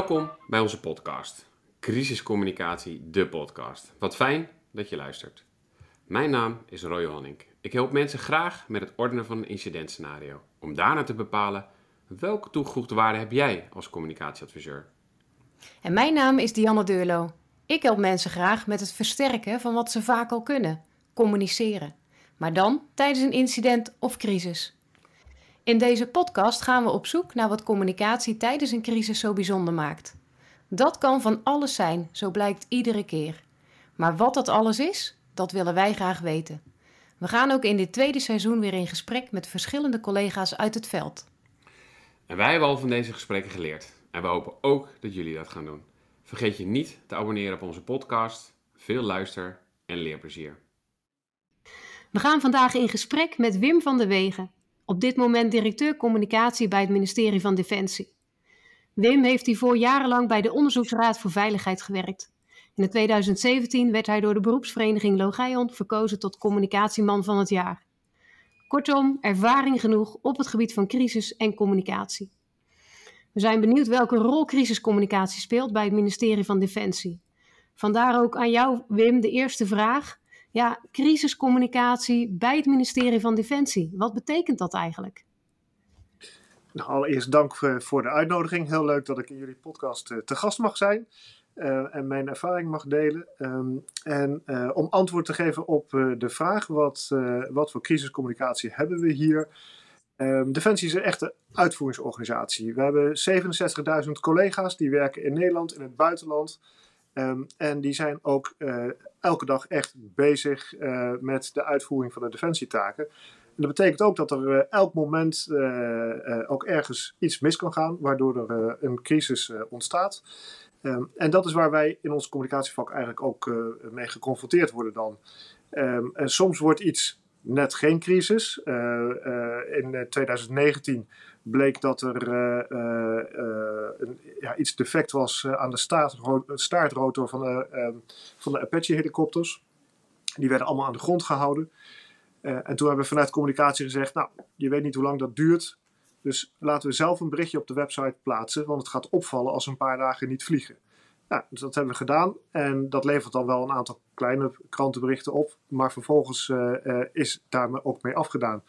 Welkom bij onze podcast. Crisiscommunicatie, de podcast. Wat fijn dat je luistert. Mijn naam is Roy Honink. Ik help mensen graag met het ordenen van een incidentscenario. Om daarna te bepalen welke toegevoegde waarde heb jij als communicatieadviseur. En mijn naam is Dianne Deurlo. Ik help mensen graag met het versterken van wat ze vaak al kunnen: communiceren. Maar dan tijdens een incident of crisis. In deze podcast gaan we op zoek naar wat communicatie tijdens een crisis zo bijzonder maakt. Dat kan van alles zijn, zo blijkt iedere keer. Maar wat dat alles is, dat willen wij graag weten. We gaan ook in dit tweede seizoen weer in gesprek met verschillende collega's uit het veld. En wij hebben al van deze gesprekken geleerd. En we hopen ook dat jullie dat gaan doen. Vergeet je niet te abonneren op onze podcast. Veel luister- en leerplezier. We gaan vandaag in gesprek met Wim van der Wegen, op dit moment directeur communicatie bij het ministerie van Defensie. Wim heeft hiervoor jarenlang bij de Onderzoeksraad voor Veiligheid gewerkt. In 2017 werd hij door de beroepsvereniging Logeion verkozen tot communicatieman van het jaar. Kortom, ervaring genoeg op het gebied van crisis en communicatie. We zijn benieuwd welke rol crisiscommunicatie speelt bij het ministerie van Defensie. Vandaar ook aan jou, Wim, de eerste vraag. Ja, crisiscommunicatie bij het ministerie van Defensie. Wat betekent dat eigenlijk? Nou, allereerst dank voor de uitnodiging. Heel leuk dat ik in jullie podcast eh, te gast mag zijn uh, en mijn ervaring mag delen. Um, en uh, om antwoord te geven op de vraag: wat, wat voor crisiscommunicatie hebben we hier? Um, Defensie is een echte uitvoeringsorganisatie. We hebben 67.000 collega's die werken in Nederland, in het buitenland. Um, en die zijn ook uh, elke dag echt bezig uh, met de uitvoering van de defensietaken. En dat betekent ook dat er uh, elk moment ook ergens iets mis kan gaan, waardoor er een crisis ontstaat. Um, en dat is waar wij in ons communicatievak eigenlijk ook mee geconfronteerd worden dan. Um, en soms wordt iets net geen crisis. in 2019 bleek dat er uh, uh, een, ja, iets defect was aan de staartrotor van de, ehm, van de Apache-helikopters. Die werden allemaal aan de grond gehouden. en toen hebben we vanuit communicatie gezegd: Nou, je weet niet hoe lang dat duurt. Dus laten we zelf een berichtje op de website plaatsen, want het gaat opvallen als we een paar dagen niet vliegen. Nou, dus dat hebben we gedaan en dat levert dan wel een aantal kleine krantenberichten op, maar vervolgens uh, uh, is daar ook mee afgedaan.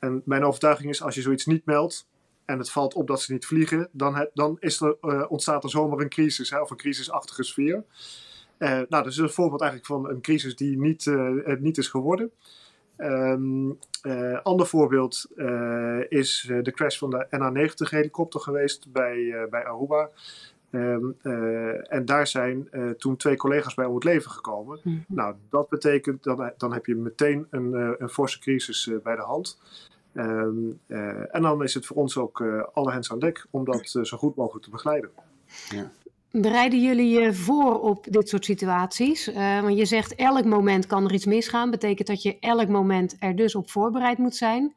En mijn overtuiging is, als je zoiets niet meldt en het valt op dat ze niet vliegen, dan, dan is er, uh, ontstaat er zomaar een crisis hè, of een crisisachtige sfeer. Uh, nou, dat is een voorbeeld eigenlijk van een crisis die niet, uh, niet is geworden. Um, ander voorbeeld is de crash van de NH-90 helikopter geweest bij, bij Aruba. Um, uh, en daar zijn uh, toen twee collega's bij om het leven gekomen. Mm -hmm. Nou, dat betekent, dan, dan heb je meteen een, uh, een forse crisis bij de hand. Um, en dan is het voor ons ook alle hens aan dek om dat zo goed mogelijk te begeleiden. Ja. Bereiden jullie je voor op dit soort situaties? want je zegt elk moment kan er iets misgaan. Betekent dat je elk moment er dus op voorbereid moet zijn.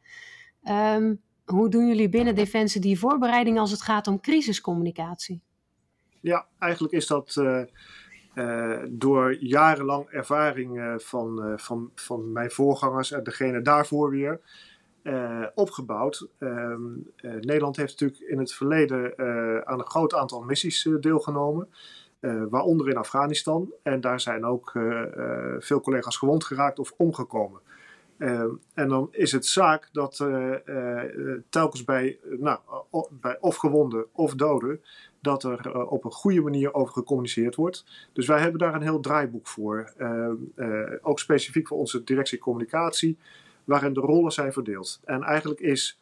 Um, hoe doen jullie binnen Defensie die voorbereiding als het gaat om crisiscommunicatie? Ja, eigenlijk is dat uh, uh, door jarenlang ervaring uh, van, van, van mijn voorgangers en degene daarvoor weer opgebouwd. Ehm, Nederland heeft natuurlijk in het verleden aan een groot aantal missies deelgenomen. waaronder in Afghanistan. En daar zijn ook veel collega's gewond geraakt of omgekomen. Uh, en dan is het zaak dat telkens bij, nou, bij of gewonden of doden, dat er op een goede manier over gecommuniceerd wordt. Dus wij hebben daar een heel draaiboek voor. ook specifiek voor onze directie communicatie, waarin de rollen zijn verdeeld. En eigenlijk is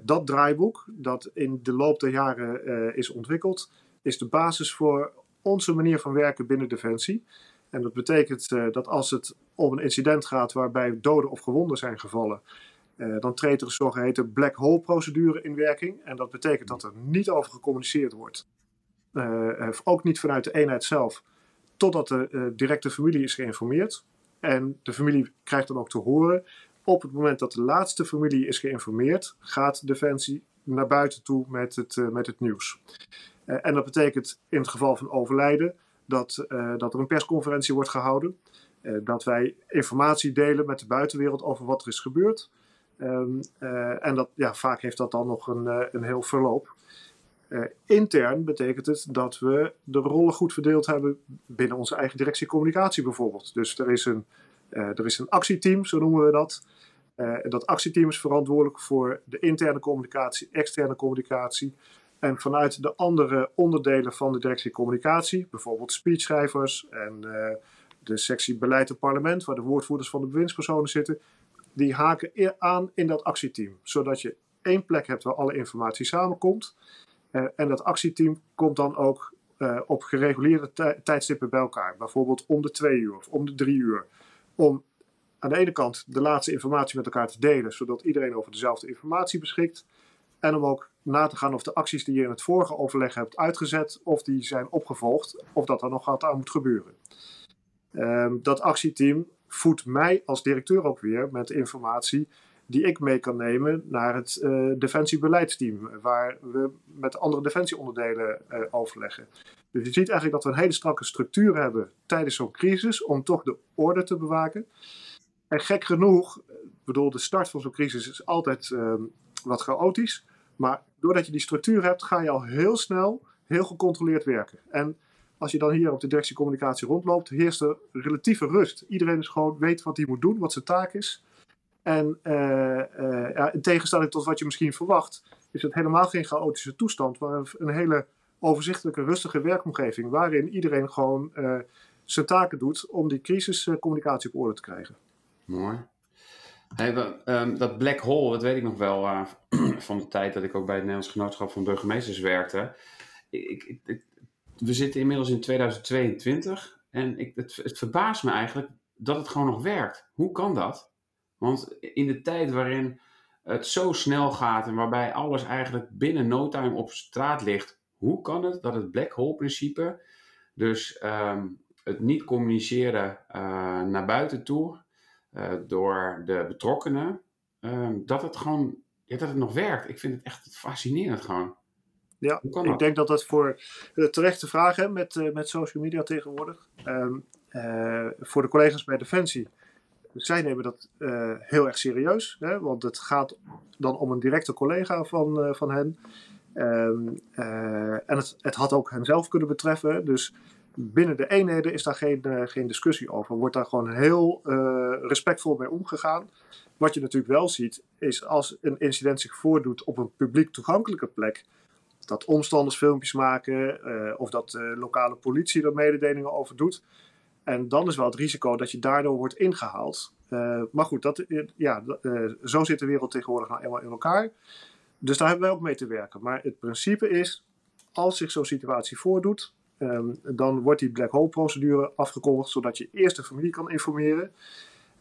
dat draaiboek, dat in de loop der jaren is ontwikkeld, is de basis voor onze manier van werken binnen Defensie. En dat betekent dat als het om een incident gaat waarbij doden of gewonden zijn gevallen, uh, dan treedt er een zogeheten black hole procedure in werking. En dat betekent dat er niet over gecommuniceerd wordt. Uh, ook niet vanuit de eenheid zelf, totdat de directe familie is geïnformeerd. En de familie krijgt dan ook te horen. Op het moment dat de laatste familie is geïnformeerd, gaat Defensie naar buiten toe met het, met het nieuws. en dat betekent in het geval van overlijden dat, dat er een persconferentie wordt gehouden. Dat wij informatie delen met de buitenwereld over wat er is gebeurd. Um, uh, en dat, ja, vaak heeft dat dan nog een, een heel verloop. intern betekent het dat we de rollen goed verdeeld hebben binnen onze eigen directie communicatie bijvoorbeeld. Dus er is een, er is een actieteam, zo noemen we dat. dat actieteam is verantwoordelijk voor de interne communicatie, externe communicatie. En vanuit de andere onderdelen van de directie communicatie, bijvoorbeeld speechschrijvers en de sectie beleid en parlement, waar de woordvoerders van de bewindspersonen zitten, die haken aan in dat actieteam. Zodat je één plek hebt waar alle informatie samenkomt. Uh, en dat actieteam komt dan ook uh, op gereguleerde tijdstippen bij elkaar. Bijvoorbeeld om de twee uur of om de drie uur. Om aan de ene kant de laatste informatie met elkaar te delen, zodat iedereen over dezelfde informatie beschikt. En om ook na te gaan of de acties die je in het vorige overleg hebt uitgezet, of die zijn opgevolgd, of dat er nog wat aan moet gebeuren. Um, dat actieteam voedt mij als directeur ook weer met informatie die ik mee kan nemen naar het uh, defensiebeleidsteam, waar we met andere defensieonderdelen uh, overleggen. Dus je ziet eigenlijk dat we een hele strakke structuur hebben tijdens zo'n crisis om toch de orde te bewaken. En gek genoeg, ik bedoel, de start van zo'n crisis is altijd uh, wat chaotisch, maar doordat je die structuur hebt, ga je al heel snel heel gecontroleerd werken. En als je dan hier op de directiecommunicatie rondloopt, heerst er relatieve rust. Iedereen is gewoon weet wat hij moet doen, wat zijn taak is. En uh, uh, ja, in tegenstelling tot wat je misschien verwacht, is het helemaal geen chaotische toestand, maar een hele overzichtelijke, rustige werkomgeving, waarin iedereen gewoon uh, zijn taken doet om die crisiscommunicatie op orde te krijgen. Mooi. Um, dat black hole, dat weet ik nog wel van de tijd dat ik ook bij het Nederlands Genootschap van Burgemeesters werkte. Ik, we zitten inmiddels in 2022 en ik, het, het verbaast me eigenlijk dat het gewoon nog werkt. Hoe kan dat? Want in de tijd waarin het zo snel gaat en waarbij alles eigenlijk binnen no time op straat ligt, hoe kan het dat het black hole principe, dus um, het niet communiceren uh, naar buiten toe uh, door de betrokkenen, um, dat het gewoon, ja, dat het nog werkt. Ik vind het echt fascinerend gewoon. Ja, ik denk dat dat voor de terechte vraag hè, met, uh, met social media tegenwoordig. Um, uh, voor de collega's bij Defensie. Zij nemen dat uh, heel erg serieus. Hè, want het gaat dan om een directe collega van, van hen. Um, en het, het had ook hen zelf kunnen betreffen. Dus binnen de eenheden is daar geen, geen discussie over. Wordt daar gewoon heel respectvol mee omgegaan. Wat je natuurlijk wel ziet, is als een incident zich voordoet op een publiek toegankelijke plek dat omstanders filmpjes maken uh, of dat de lokale politie er mededelingen over doet. En dan is wel het risico dat je daardoor wordt ingehaald. Uh, maar goed, dat, eh, ja, zo zit de wereld tegenwoordig nou eenmaal in elkaar. Dus daar hebben wij ook mee te werken. Maar het principe is, als zich zo'n situatie voordoet, um, dan wordt die black hole procedure afgekondigd, zodat je eerst de familie kan informeren.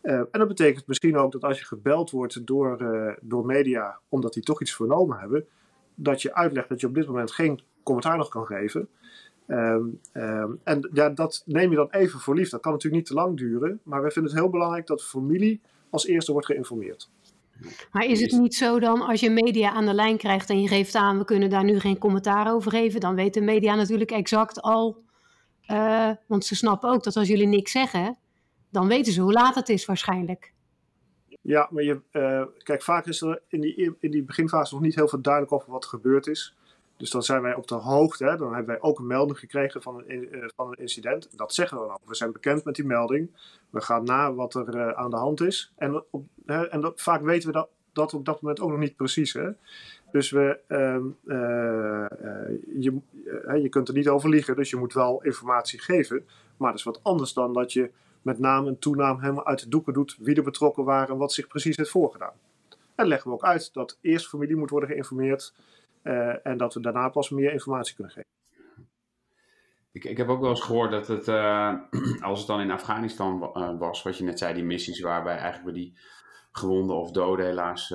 En dat betekent misschien ook dat als je gebeld wordt door, door media, omdat die toch iets vernomen hebben, dat je uitlegt dat je op dit moment geen commentaar nog kan geven. Um, um, en ja, dat neem je dan even voor lief. Dat kan natuurlijk niet te lang duren. Maar we vinden het heel belangrijk dat de familie als eerste wordt geïnformeerd. Maar is het niet zo dan, als je media aan de lijn krijgt en je geeft aan, we kunnen daar nu geen commentaar over geven, dan weet de media natuurlijk exact al, uh, want ze snappen ook dat als jullie niks zeggen, dan weten ze hoe laat het is waarschijnlijk. Ja, maar je, uh, kijk, vaak is er in die, in die beginfase nog niet heel veel duidelijk over wat er gebeurd is. Dus dan zijn wij op de hoogte. Hè. Dan hebben wij ook een melding gekregen van een, uh, van een incident. Dat zeggen we dan ook. We zijn bekend met die melding. We gaan na wat er uh, aan de hand is. En, op, hè, en vaak weten we dat, dat op dat moment ook nog niet precies. Hè. Dus we, ehm, je, je kunt er niet over liegen. Dus je moet wel informatie geven. Maar dat is wat anders dan dat je met naam en toenaam helemaal uit de doeken doet wie er betrokken waren en wat zich precies heeft voorgedaan. En leggen we ook uit dat eerst familie moet worden geïnformeerd uh, en dat we daarna pas meer informatie kunnen geven. Ik, ik heb ook wel eens gehoord dat het, uh, als het dan in Afghanistan uh, was, wat je net zei, die missies waarbij eigenlijk we die gewonden of doden helaas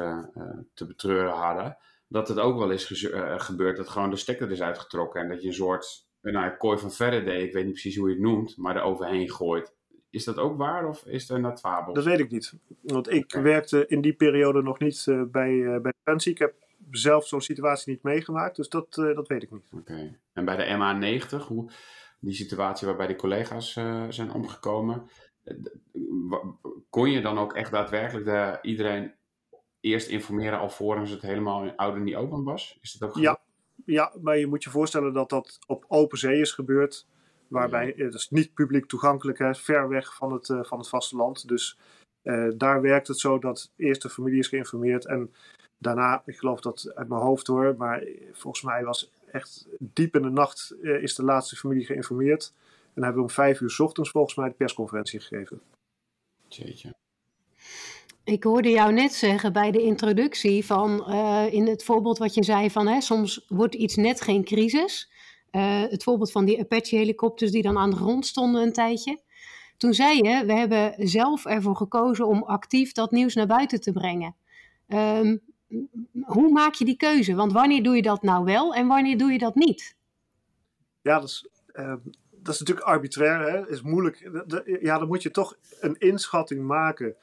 te betreuren hadden, dat het ook wel is gebeurd dat gewoon de stekker is uitgetrokken en dat je een soort nou, kooi van Faraday, ik weet niet precies hoe je het noemt, maar er overheen gooit. Is dat ook waar of is er dat fabel? Dat weet ik niet. Want ik werkte in die periode nog niet uh, bij, uh, bij Defensie. Ik heb zelf zo'n situatie niet meegemaakt, dus dat, uh, dat weet ik niet. Oké. Okay. En bij de MA90, hoe, die situatie waarbij die collega's zijn omgekomen, kon je dan ook echt daadwerkelijk de, iedereen eerst informeren alvorens het helemaal in oude niet open was? Is dat ook Ja, ja, maar je moet je voorstellen dat dat op open zee is gebeurd. Waarbij het is niet publiek toegankelijk is, ver weg van het, uh, van het vasteland. Dus uh, daar werkt het zo dat eerst de familie is geïnformeerd. En daarna, ik geloof dat uit mijn hoofd hoor, maar volgens mij was echt diep in de nacht uh, is de laatste familie geïnformeerd. En hebben we om vijf uur s ochtends volgens mij de persconferentie gegeven. Jeetje. Ik hoorde jou net zeggen bij de introductie van uh, in het voorbeeld wat je zei van hè, soms wordt iets net geen crisis. Uh, het voorbeeld van die Apache-helikopters die dan aan de grond stonden een tijdje. Toen zei je, we hebben zelf ervoor gekozen om actief dat nieuws naar buiten te brengen. Um, hoe maak je die keuze? Want wanneer doe je dat nou wel en wanneer doe je dat niet? Ja, dat is, uh, dat is natuurlijk arbitrair. Hè? is moeilijk. Ja, dan moet je toch een inschatting maken.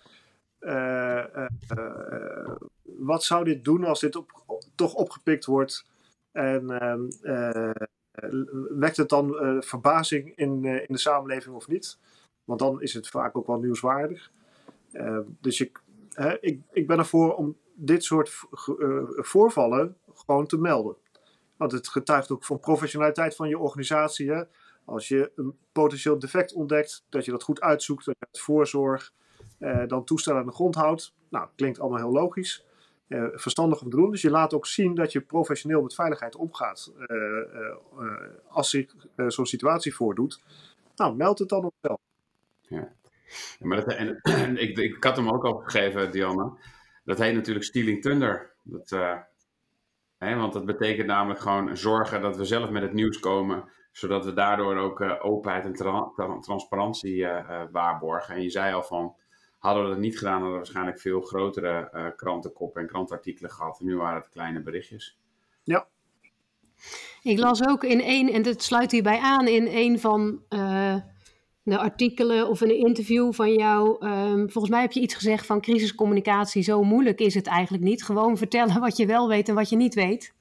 Uh, uh, wat zou dit doen als dit toch opgepikt wordt? En ehm, wekt het dan verbazing in, in de samenleving of niet? Want dan is het vaak ook wel nieuwswaardig. dus ik, ik, ik ben ervoor om dit soort voorvallen gewoon te melden. Want het getuigt ook van professionaliteit van je organisatie. Hè? Als je een potentieel defect ontdekt, dat je dat goed uitzoekt, dat je het voorzorg dan toestel aan de grond houdt. Nou, klinkt allemaal heel logisch. Uh, verstandig te doen. Dus je laat ook zien dat je professioneel met veiligheid omgaat uh, als zich zo'n situatie voordoet. Nou, meld het dan op zelf. Ja. maar dat, en, ik, ik had hem ook opgegeven, Diana. Dat heet natuurlijk Stealing Thunder. Dat, hè, want dat betekent namelijk gewoon zorgen dat we zelf met het nieuws komen zodat we daardoor ook openheid en tra tra transparantie waarborgen. En je zei al van, hadden we dat niet gedaan, hadden we waarschijnlijk veel grotere uh, krantenkoppen en krantartikelen gehad. En nu waren het kleine berichtjes. Ja. Ik las ook in één, en dat sluit hierbij aan, in een van de artikelen of in een interview van jou. Um, volgens mij heb je iets gezegd van crisiscommunicatie. Zo moeilijk is het eigenlijk niet. Gewoon vertellen wat je wel weet en wat je niet weet.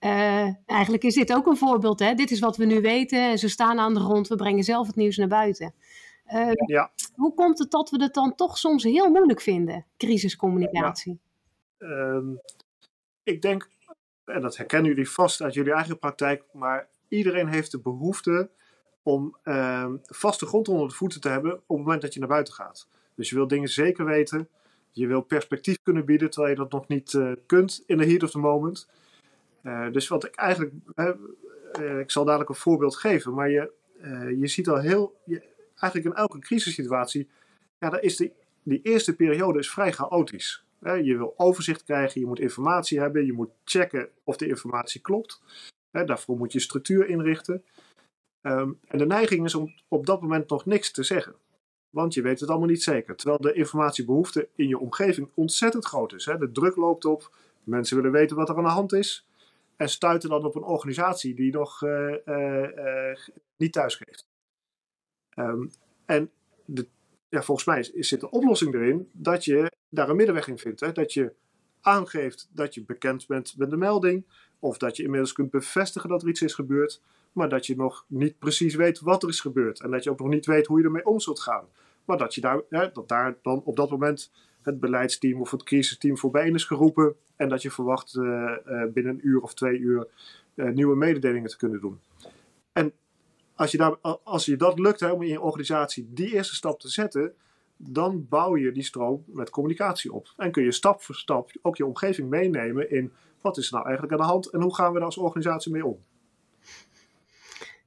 Uh, eigenlijk is dit ook een voorbeeld. Hè? Dit is wat we nu weten. Ze staan aan de grond. We brengen zelf het nieuws naar buiten. Uh, ja. Hoe komt het dat we het dan toch soms heel moeilijk vinden, crisiscommunicatie? Ja. Um, ik denk, en dat herkennen jullie vast uit jullie eigen praktijk, maar iedereen heeft de behoefte om um, vaste grond onder de voeten te hebben op het moment dat je naar buiten gaat. Dus je wil dingen zeker weten. Je wil perspectief kunnen bieden terwijl je dat nog niet uh, kunt in de heat of the moment. Uh, dus wat ik eigenlijk, uh, ik zal dadelijk een voorbeeld geven, maar je, je ziet al heel, je, eigenlijk in elke crisissituatie, ja, daar is die, die eerste periode is vrij chaotisch. je wil overzicht krijgen, je moet informatie hebben, je moet checken of de informatie klopt. daarvoor moet je structuur inrichten. Um, en de neiging is om op dat moment nog niks te zeggen. Want je weet het allemaal niet zeker. Terwijl de informatiebehoefte in je omgeving ontzettend groot is. De druk loopt op, mensen willen weten wat er aan de hand is en stuiten dan op een organisatie die nog uh, uh, uh, niet thuisgeeft. Um, en de, ja, volgens mij is, zit de oplossing erin dat je daar een middenweg in vindt. Hè? Dat je aangeeft dat je bekend bent met de melding, of dat je inmiddels kunt bevestigen dat er iets is gebeurd, maar dat je nog niet precies weet wat er is gebeurd en dat je ook nog niet weet hoe je ermee om zult gaan. Maar dat, je daar, hè, dat daar dan op dat moment het beleidsteam of het crisisteam voorbij is geroepen en dat je verwacht uh, uh, binnen een uur of twee uur uh, nieuwe mededelingen te kunnen doen. Als je, daar, als je dat lukt hè, om in je organisatie die eerste stap te zetten, dan bouw je die stroom met communicatie op. En kun je stap voor stap ook je omgeving meenemen in wat is er nou eigenlijk aan de hand en hoe gaan we daar als organisatie mee om.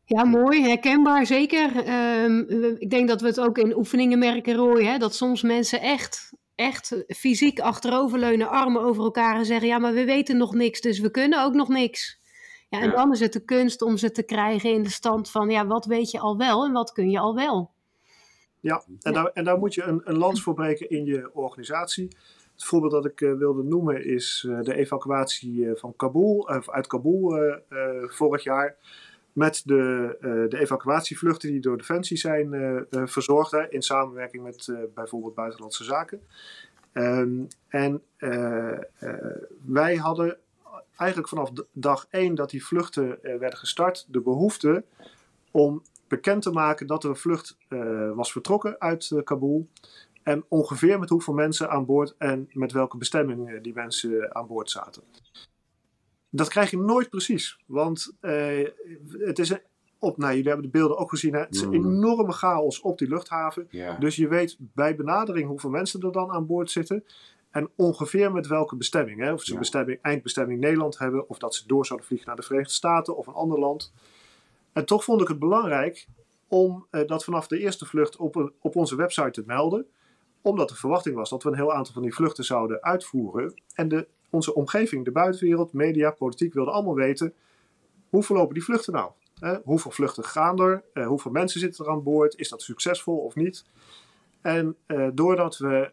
Ja, mooi, herkenbaar, zeker. Um, ik denk dat we het ook in oefeningen merken, Roy, hè, dat soms mensen echt echt fysiek achteroverleunen, armen over elkaar en zeggen: Ja, maar we weten nog niks, dus we kunnen ook nog niks. Ja, en ja. dan is het de kunst om ze te krijgen in de stand van: Ja, wat weet je al wel en wat kun je al wel? Ja, en. Daar, en daar moet je een, een lans voor breken in je organisatie. Het voorbeeld dat ik uh, wilde noemen is uh, de evacuatie uh, van Kabul, uit Kabul vorig jaar met de, de evacuatievluchten die door Defensie zijn verzorgd, hè, in samenwerking met bijvoorbeeld Buitenlandse Zaken. Um, en wij hadden eigenlijk vanaf dag één dat die vluchten werden gestart, de behoefte om bekend te maken dat er een vlucht was vertrokken uit Kabul. En ongeveer met hoeveel mensen aan boord en met welke bestemming die mensen aan boord zaten. dat krijg je nooit precies. Want het is een, op, nou, jullie hebben de beelden ook gezien. Hè? Het is een mm. enorme chaos op die luchthaven. Dus je weet bij benadering hoeveel mensen er dan aan boord zitten. En ongeveer met welke bestemming. Hè? Of ze bestemming, eindbestemming Nederland hebben. Of dat ze door zouden vliegen naar de Verenigde Staten of een ander land. En toch vond ik het belangrijk om uh, dat vanaf de eerste vlucht op, op onze website te melden. Omdat de verwachting was dat we een heel aantal van die vluchten zouden uitvoeren. En de, onze omgeving, de buitenwereld, media, politiek wilden allemaal weten. Hoe verlopen die vluchten nou? hoeveel vluchten gaan er? Uh, hoeveel mensen zitten er aan boord? Is dat succesvol of niet? En uh, doordat we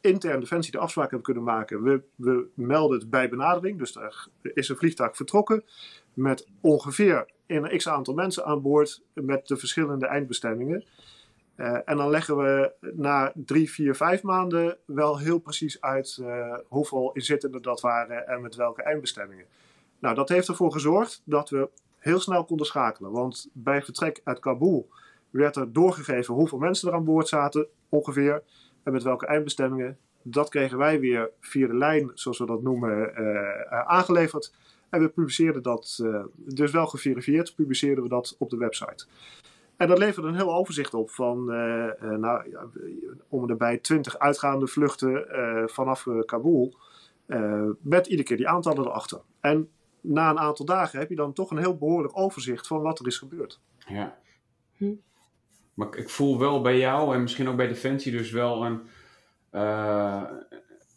intern Defensie de afspraak hebben kunnen maken, we, we melden het bij benadering. Dus er is een vliegtuig vertrokken met ongeveer een x aantal mensen aan boord met de verschillende eindbestemmingen. Uh, en dan leggen we na drie, vier, vijf maanden wel heel precies uit hoeveel inzittenden dat waren en met welke eindbestemmingen. Nou, dat heeft ervoor gezorgd dat we heel snel konden schakelen. Want bij vertrek uit Kabul werd er doorgegeven hoeveel mensen er aan boord zaten, ongeveer. En met welke eindbestemmingen. Dat kregen wij weer via de lijn, zoals we dat noemen, uh, aangeleverd. En we publiceerden dat, uh, dus wel geverifieerd, publiceerden we dat op de website. En dat leverde een heel overzicht op van, nou, ja, om erbij 20 uitgaande vluchten vanaf Kabul. met iedere keer die aantallen erachter. En na een aantal dagen heb je dan toch een heel behoorlijk overzicht van wat er is gebeurd. Ja. Hm. Maar ik voel wel bij jou en misschien ook bij Defensie dus wel een, uh,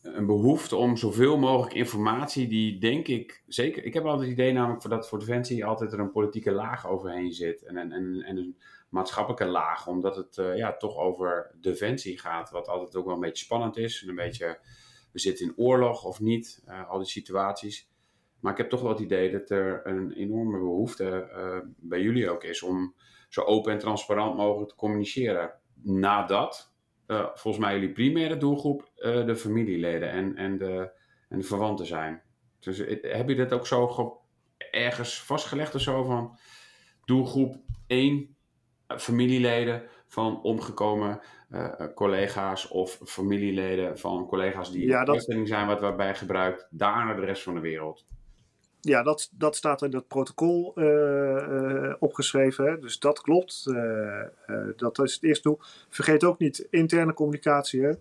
een behoefte om zoveel mogelijk informatie die denk ik, zeker, ik heb altijd het idee namelijk dat voor Defensie altijd er een politieke laag overheen zit en, en, en, en een maatschappelijke laag, omdat het uh, ja, toch over Defensie gaat, wat altijd ook wel een beetje spannend is en een beetje, we zitten in oorlog of niet, uh, al die situaties. Maar ik heb toch wel het idee dat er een enorme behoefte bij jullie ook is om zo open en transparant mogelijk te communiceren. Nadat, uh, volgens mij, jullie primaire doelgroep uh, de familieleden en, en, de, en de verwanten zijn. Dus heb je dat ook zo ergens vastgelegd of zo van doelgroep 1 familieleden van omgekomen collega's of familieleden van collega's die ja, dat... zijn wat waarbij gebruikt, daarna de rest van de wereld? Ja, dat, dat staat in het protocol uh, opgeschreven. Hè? Dus dat klopt. Uh, dat is het eerste doel. Vergeet ook niet interne communicatie. Hè? Um,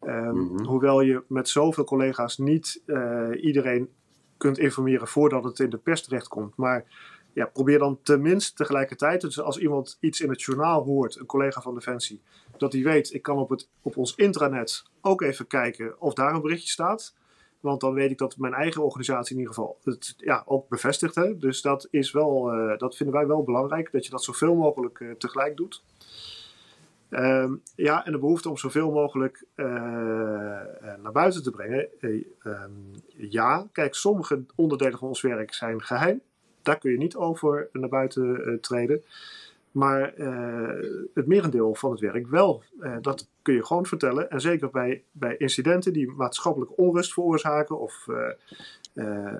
mm -hmm. Hoewel je met zoveel collega's niet iedereen kunt informeren voordat het in de pers terechtkomt. Maar ja, probeer dan tenminste tegelijkertijd, dus als iemand iets in het journaal hoort, een collega van Defensie, dat hij weet, ik kan op, het, op ons intranet ook even kijken of daar een berichtje staat. Want dan weet ik dat mijn eigen organisatie in ieder geval het ja, ook bevestigt. Hè? Dus dat, is wel, uh, dat vinden wij wel belangrijk, dat je dat zoveel mogelijk uh, tegelijk doet. Um, ja, en de behoefte om zoveel mogelijk uh, naar buiten te brengen. Um, ja, kijk, sommige onderdelen van ons werk zijn geheim. Daar kun je niet over naar buiten treden. Maar uh, het merendeel van het werk wel. Uh, dat kun je gewoon vertellen. En zeker bij, bij incidenten die maatschappelijke onrust veroorzaken of uh,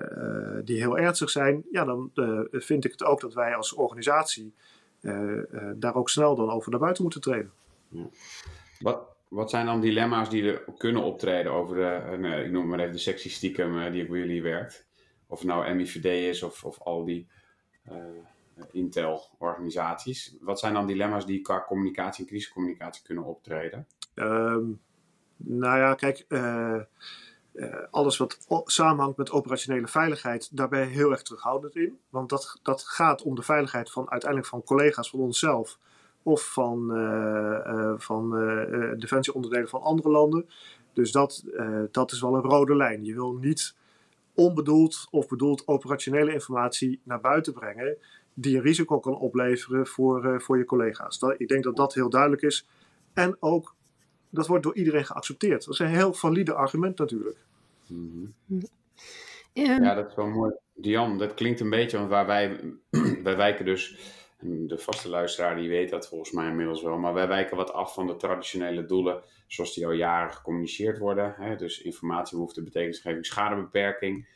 die heel ernstig zijn, ja, dan vind ik het ook dat wij als organisatie daar ook snel dan over naar buiten moeten treden. Ja. Wat, wat zijn dan dilemma's die er kunnen optreden over de, ik noem maar even de sectie die bij jullie werkt? Of nou MIVD is of, of al die Intel-organisaties. Wat zijn dan dilemma's die qua communicatie en crisiscommunicatie kunnen optreden? Um, nou ja, kijk, uh, uh, alles wat samenhangt met operationele veiligheid, daar ben je heel erg terughoudend in. Want dat, dat gaat om de veiligheid van uiteindelijk van collega's van onszelf of van, uh, van defensieonderdelen van andere landen. Dus dat, dat is wel een rode lijn. Je wil niet onbedoeld of bedoeld operationele informatie naar buiten brengen die een risico kan opleveren voor, uh, voor je collega's. Dat, ik denk dat dat heel duidelijk is. En ook, dat wordt door iedereen geaccepteerd. Dat is een heel valide argument natuurlijk. Mm -hmm. Ja, dat is wel mooi. Dian, dat klinkt een beetje, want waar wij, wij wijken dus, de vaste luisteraar die weet dat volgens mij inmiddels wel, maar wij wijken wat af van de traditionele doelen zoals die al jaren gecommuniceerd worden. Hè? Dus informatiebehoefte, betekenisgeving, schadebeperking.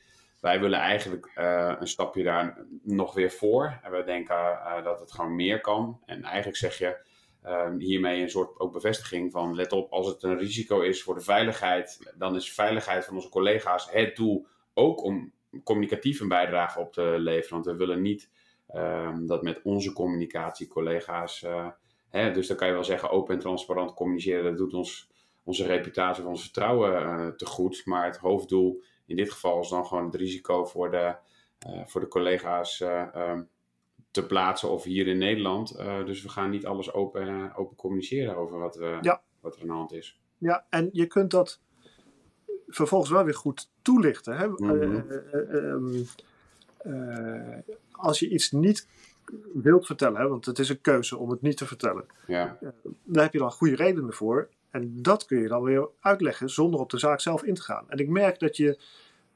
Wij willen eigenlijk uh, een stapje daar nog weer voor. En we denken uh, dat het gewoon meer kan. En eigenlijk zeg je uh, hiermee een soort ook bevestiging van let op, als het een risico is voor de veiligheid, dan is veiligheid van onze collega's het doel ook om communicatief een bijdrage op te leveren. Want we willen niet ehm, dat met onze communicatie collega's. hè, dus dan kan je wel zeggen open en transparant communiceren. Dat doet ons, onze reputatie of ons vertrouwen te goed. Maar het hoofddoel in dit geval is dan gewoon het risico voor de, voor de collega's um, te plaatsen of hier in Nederland. dus we gaan niet alles open, open communiceren over wat, we, wat er aan de hand is. Ja, en je kunt dat vervolgens wel weer goed toelichten. Hè? Mhm. Uh, als je iets niet wilt vertellen, hè, want het is een keuze om het niet te vertellen, ja. daar heb je dan goede redenen voor. En dat kun je dan weer uitleggen zonder op de zaak zelf in te gaan. En ik merk dat je,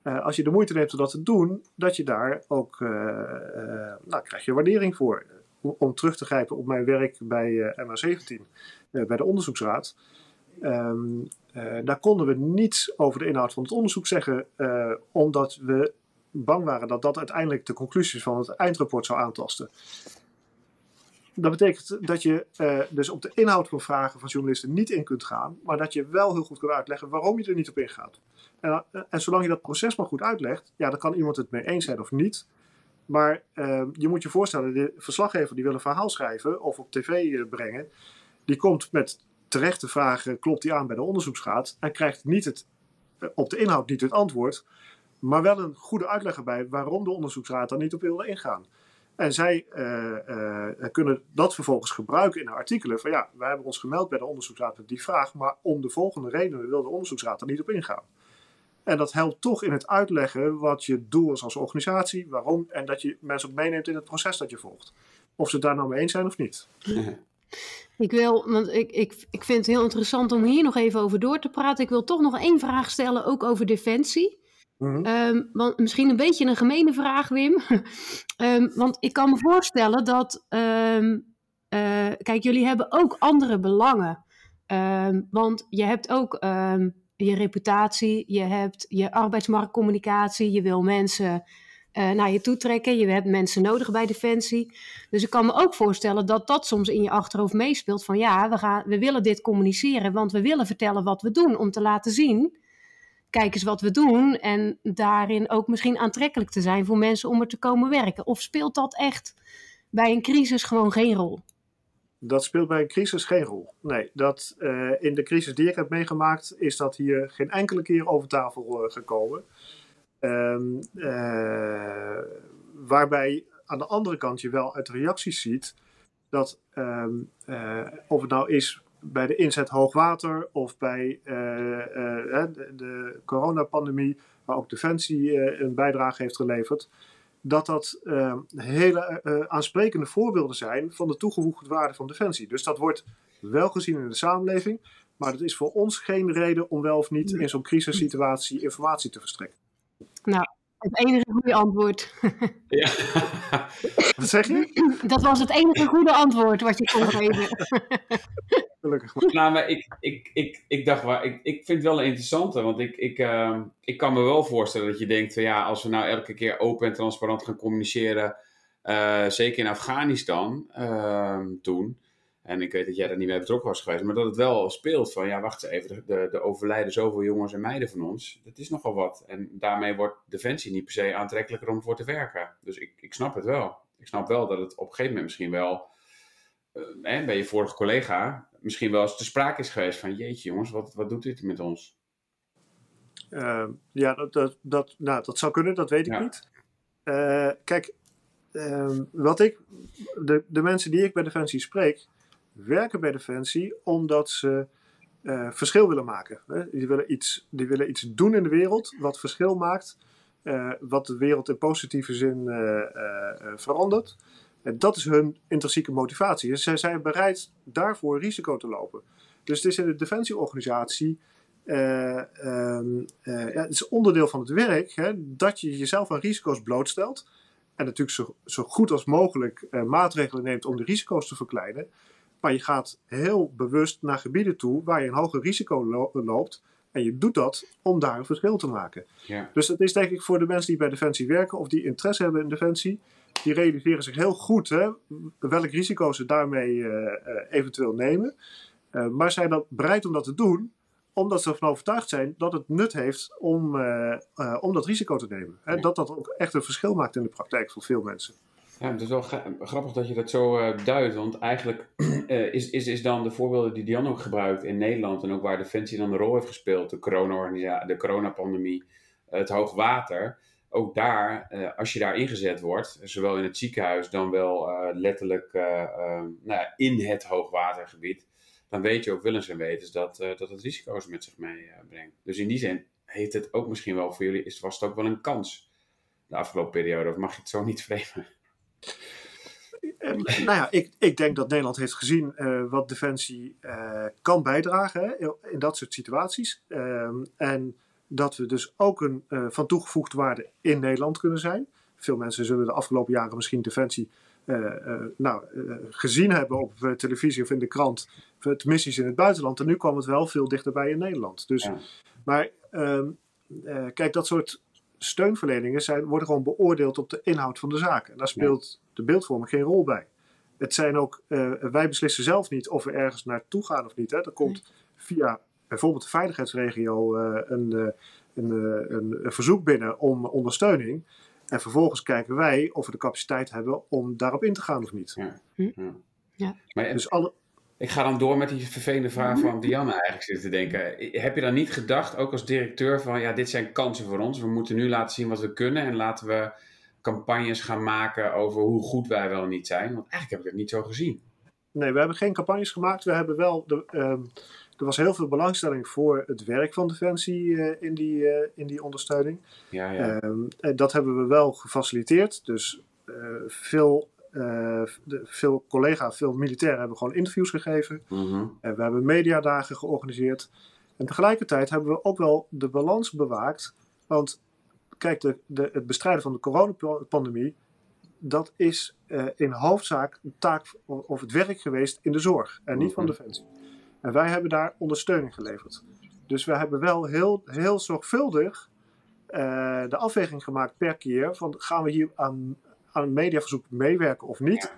als je de moeite neemt om dat te doen, dat je daar ook, nou, krijg je waardering voor. Om terug te grijpen op mijn werk bij MA17, bij de onderzoeksraad. Uh, daar konden we niets over de inhoud van het onderzoek zeggen, omdat we bang waren dat dat uiteindelijk de conclusies van het eindrapport zou aantasten. Dat betekent dat je uh, dus op de inhoud van vragen van journalisten niet in kunt gaan, maar dat je wel heel goed kunt uitleggen waarom je er niet op ingaat. En, en zolang je dat proces maar goed uitlegt, ja, dan kan iemand het mee eens zijn of niet. Maar ehm, je moet je voorstellen, de verslaggever die wil een verhaal schrijven of op tv brengen, die komt met terechte vragen klopt hij aan bij de onderzoeksraad en krijgt niet het, eh, op de inhoud niet het antwoord, maar wel een goede uitleg erbij waarom de onderzoeksraad daar niet op wilde ingaan. En zij uh, uh, kunnen dat vervolgens gebruiken in de artikelen van ja, wij hebben ons gemeld bij de onderzoeksraad met die vraag, maar om de volgende redenen wil de onderzoeksraad er niet op ingaan. En dat helpt toch in het uitleggen wat je doel is als organisatie, waarom, en dat je mensen ook meeneemt in het proces dat je volgt. Of ze daar nou mee eens zijn of niet. Ik wil, want ik, ik, ik vind het heel interessant om hier nog even over door te praten. Ik wil toch nog één vraag stellen, ook over defensie. Mhm. Ehm, want misschien een beetje een gemene vraag, Wim. Ehm, want ik kan me voorstellen dat. ehm, eh, kijk, jullie hebben ook andere belangen. Want je hebt ook je reputatie, je hebt je arbeidsmarktcommunicatie, je wil mensen eh, naar je toe trekken, je hebt mensen nodig bij Defensie. Dus ik kan me ook voorstellen dat dat soms in je achterhoofd meespeelt van ja, we, gaan, we willen dit communiceren, want we willen vertellen wat we doen om te laten zien kijk eens wat we doen. En daarin ook misschien aantrekkelijk te zijn voor mensen om er te komen werken. Of speelt dat echt bij een crisis gewoon geen rol? Dat speelt bij een crisis geen rol. Nee, dat, uh, in de crisis die ik heb meegemaakt, is dat hier geen enkele keer over tafel uh, gekomen. Um, uh, waarbij aan de andere kant je wel uit reacties ziet dat um, of het nou is bij de inzet hoogwater of bij uh, uh, de, de coronapandemie, waar ook Defensie uh, een bijdrage heeft geleverd, dat dat hele aansprekende voorbeelden zijn van de toegevoegde waarde van Defensie. Dus dat wordt wel gezien in de samenleving, maar dat is voor ons geen reden om wel of niet in zo'n crisissituatie informatie te verstrekken. Nou, het enige goede antwoord. Ja. Wat zeg je? Dat was het enige goede antwoord wat je kon geven. Gelukkig maar. Nou, maar ik, ik, ik, ik dacht, waar, ik, ik vind het wel een interessante, want ik, ik, uh, ik kan me wel voorstellen dat je denkt van ja, als we nou elke keer open en transparant gaan communiceren, uh, zeker in Afghanistan uh, toen, en ik weet dat jij daar niet mee betrokken was geweest, maar dat het wel speelt van ja, wacht eens even, de, de overlijden zoveel jongens en meiden van ons, dat is nogal wat. En daarmee wordt Defensie niet per se aantrekkelijker om voor te werken. Dus ik, ik snap het wel. Ik snap wel dat het op een gegeven moment misschien wel, uh, bij je vorige collega, misschien wel eens te sprake is geweest van jeetje jongens, wat, wat doet dit met ons? Uh, ja, dat, dat, dat, nou, dat zou kunnen, dat weet ik Ja. niet. Uh, kijk, uh, wat ik, de, de mensen die ik bij Defensie spreek, werken bij Defensie omdat ze uh, verschil willen maken. Hè? Die, willen iets, die willen iets doen in de wereld wat verschil maakt, uh, wat de wereld in positieve zin uh, verandert. En dat is hun intrinsieke motivatie. Dus zij zijn bereid daarvoor risico te lopen. Dus het is in de defensieorganisatie. Ja, het is onderdeel van het werk hè, dat je jezelf aan risico's blootstelt. En natuurlijk zo, zo goed als mogelijk maatregelen neemt om de risico's te verkleinen. Maar je gaat heel bewust naar gebieden toe waar je een hoger risico lo loopt. En je doet dat om daar een verschil te maken. Ja. Dus dat is denk ik voor de mensen die bij Defensie werken of die interesse hebben in Defensie die realiseren zich heel goed hè, welk risico ze daarmee uh, uh, eventueel nemen. Uh, maar zijn dan bereid om dat te doen, omdat ze ervan overtuigd zijn dat het nut heeft om, om dat risico te nemen. En dat dat ook echt een verschil maakt in de praktijk voor veel mensen. Ja, het is wel grappig dat je dat zo uh, duidt, want eigenlijk uh, is, is, is dan de voorbeelden die Diane ook gebruikt in Nederland en ook waar Defensie dan een rol heeft gespeeld, de, corona de coronapandemie, het hoogwater, ook daar, als je daar ingezet wordt, zowel in het ziekenhuis dan wel letterlijk nou ja, in het hoogwatergebied, dan weet je ook willens en wetens dat, dat het risico's met zich meebrengt. dus in die zin heeft het ook misschien wel voor jullie, was het ook wel een kans de afgelopen periode, of mag je het zo niet framen? Nou ja, ik, ik denk dat Nederland heeft gezien uh, wat Defensie uh, kan bijdragen hè, in dat soort situaties. Uh, en dat we dus ook een uh, van toegevoegde waarde in Nederland kunnen zijn. Veel mensen zullen de afgelopen jaren misschien Defensie nou, gezien hebben op televisie of in de krant. Het missies in het buitenland. En nu kwam het wel veel dichterbij in Nederland. Dus, ja. Maar ehm, kijk, dat soort steunverleningen zijn, worden gewoon beoordeeld op de inhoud van de zaak. En daar speelt de beeldvorming geen rol bij. Het zijn ook, uh, wij beslissen zelf niet of we ergens naartoe gaan of niet. Hè. Er komt via bijvoorbeeld de veiligheidsregio uh, een, uh, een, een, een, verzoek binnen om ondersteuning. En vervolgens kijken wij of we de capaciteit hebben om daarop in te gaan of niet. Ja. Hm? ja. Maar, dus alle, ik ga dan door met die vervelende vraag van Dianne eigenlijk zitten te denken. Heb je dan niet gedacht, ook als directeur, van ja, dit zijn kansen voor ons. We moeten nu laten zien wat we kunnen en laten we campagnes gaan maken over hoe goed wij wel niet zijn. Want eigenlijk heb ik het niet zo gezien. Nee, we hebben geen campagnes gemaakt. We hebben wel, de, uh, er was heel veel belangstelling voor het werk van Defensie uh, in, die, uh, in die ondersteuning. Ja, ja. Uh, dat hebben we wel gefaciliteerd. Dus eh, veel uh, de, veel collega's, veel militairen hebben gewoon interviews gegeven. Mm we hebben mediadagen georganiseerd. En tegelijkertijd hebben we ook wel de balans bewaakt. Want kijk, de, de, het bestrijden van de coronapandemie, dat is uh, in hoofdzaak een taak of het werk geweest in de zorg en niet van mhm. Defensie. En wij hebben daar ondersteuning geleverd. Dus we hebben wel heel, heel zorgvuldig uh, de afweging gemaakt per keer van gaan we hier aan aan een mediaverzoek meewerken of niet.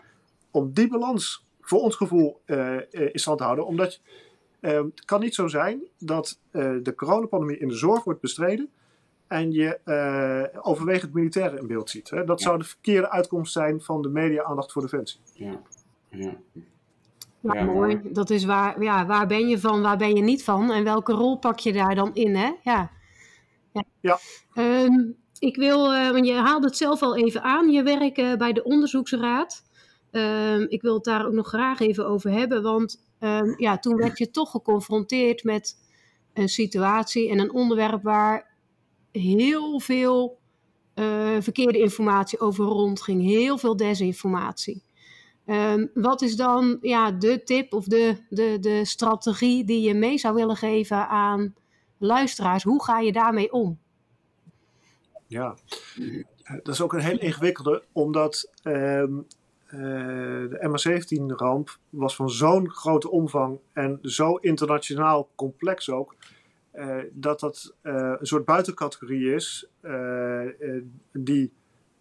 Om die balans voor ons gevoel uh, in stand te houden. Omdat uh, het kan niet zo zijn dat uh, de coronapandemie in de zorg wordt bestreden. En je overwegend militairen in beeld ziet. Hè? Dat zou de verkeerde uitkomst zijn van de media-aandacht voor defensie. Ja. Ja. Ja, mooi. Dat is waar, ja, waar ben je van, waar ben je niet van en welke rol pak je daar dan in, hè? Ja. ja. ja. Um, ik wil, uh, want je haalde het zelf al even aan, je werk uh, bij de onderzoeksraad. Uh, ik wil het daar ook nog graag even over hebben, want ehm, ja, toen werd je toch geconfronteerd met een situatie en een onderwerp waar heel veel eh, verkeerde informatie over rondging, heel veel desinformatie. Um, wat is dan ja, de tip of de, de, de strategie die je mee zou willen geven aan luisteraars? Hoe ga je daarmee om? Ja, dat is ook een heel ingewikkelde, omdat ehm, eh, de MH17-ramp was van zo'n grote omvang en zo internationaal complex ook, uh, dat dat een soort buitencategorie is die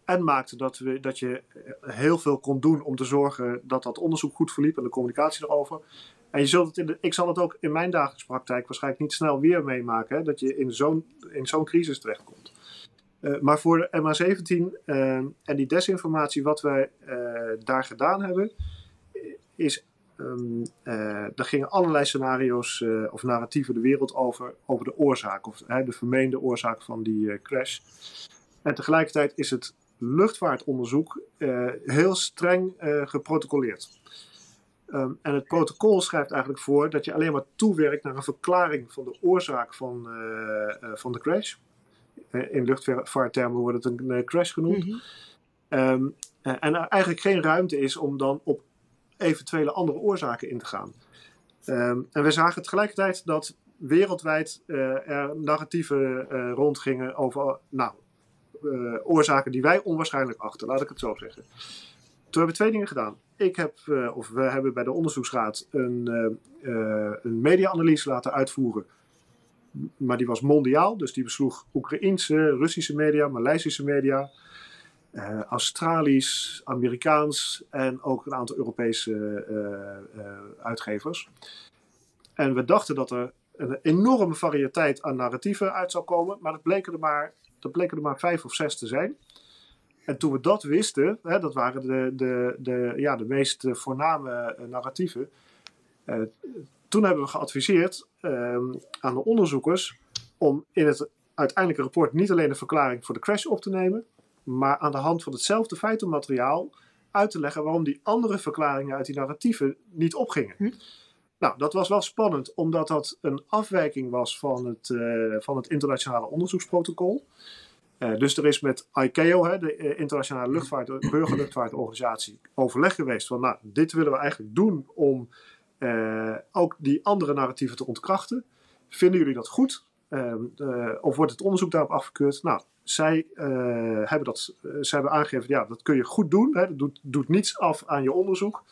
en maakte dat, we, dat je heel veel kon doen om te zorgen dat dat onderzoek goed verliep en de communicatie erover. En je zult het in de, ik zal het ook in mijn dagelijkse praktijk waarschijnlijk niet snel weer meemaken, hè, dat je in zo'n, in zo'n crisis terechtkomt. Uh, maar voor de MH17 uh, en die desinformatie, wat wij uh, daar gedaan hebben, is. Um, er gingen allerlei scenario's of narratieven de wereld over, over de oorzaak, of de vermeende oorzaak van die crash. En tegelijkertijd is het luchtvaartonderzoek heel streng geprotocoleerd. Um, en het protocol schrijft eigenlijk voor dat je alleen maar toewerkt naar een verklaring van de oorzaak van, van de crash in luchtvaarttermen wordt het een crash genoemd. Mm -hmm. en er eigenlijk geen ruimte is om dan op eventuele andere oorzaken in te gaan. Um, en we zagen tegelijkertijd dat wereldwijd uh, er narratieven uh, rondgingen over nou, uh, oorzaken die wij onwaarschijnlijk achten, laat ik het zo zeggen. Toen hebben we twee dingen gedaan. Ik heb, of we hebben bij de onderzoeksraad een, een media-analyse laten uitvoeren maar die was mondiaal, dus die besloeg Oekraïense, Russische media, Maleisische media, uh, Australisch, Amerikaans en ook een aantal Europese uh, uh, uitgevers. En we dachten dat er een enorme variëteit aan narratieven uit zou komen. Maar dat bleken er maar, dat bleken er maar vijf of zes te zijn. En toen we dat wisten, hè, dat waren de, de, de, ja, de meest eh, voorname eh, narratieven. Toen hebben we geadviseerd uh, aan de onderzoekers om in het uiteindelijke rapport niet alleen de verklaring voor de crash op te nemen, maar aan de hand van hetzelfde feitenmateriaal uit te leggen waarom die andere verklaringen uit die narratieven niet opgingen. Hm? Nou, dat was wel spannend, omdat dat een afwijking was van het, uh, van het internationale onderzoeksprotocol. Uh, dus er is met ICAO, hè, de uh, Internationale Luchtvaart, Burgerluchtvaartorganisatie, overleg geweest van, nou, dit willen we eigenlijk doen om ook die andere narratieven te ontkrachten. Vinden jullie dat goed? Ehm, of wordt het onderzoek daarop afgekeurd? Nou, zij, hebben dat, zij hebben aangegeven, ja, dat kun je goed doen. Hè, dat doet, doet niets af aan je onderzoek.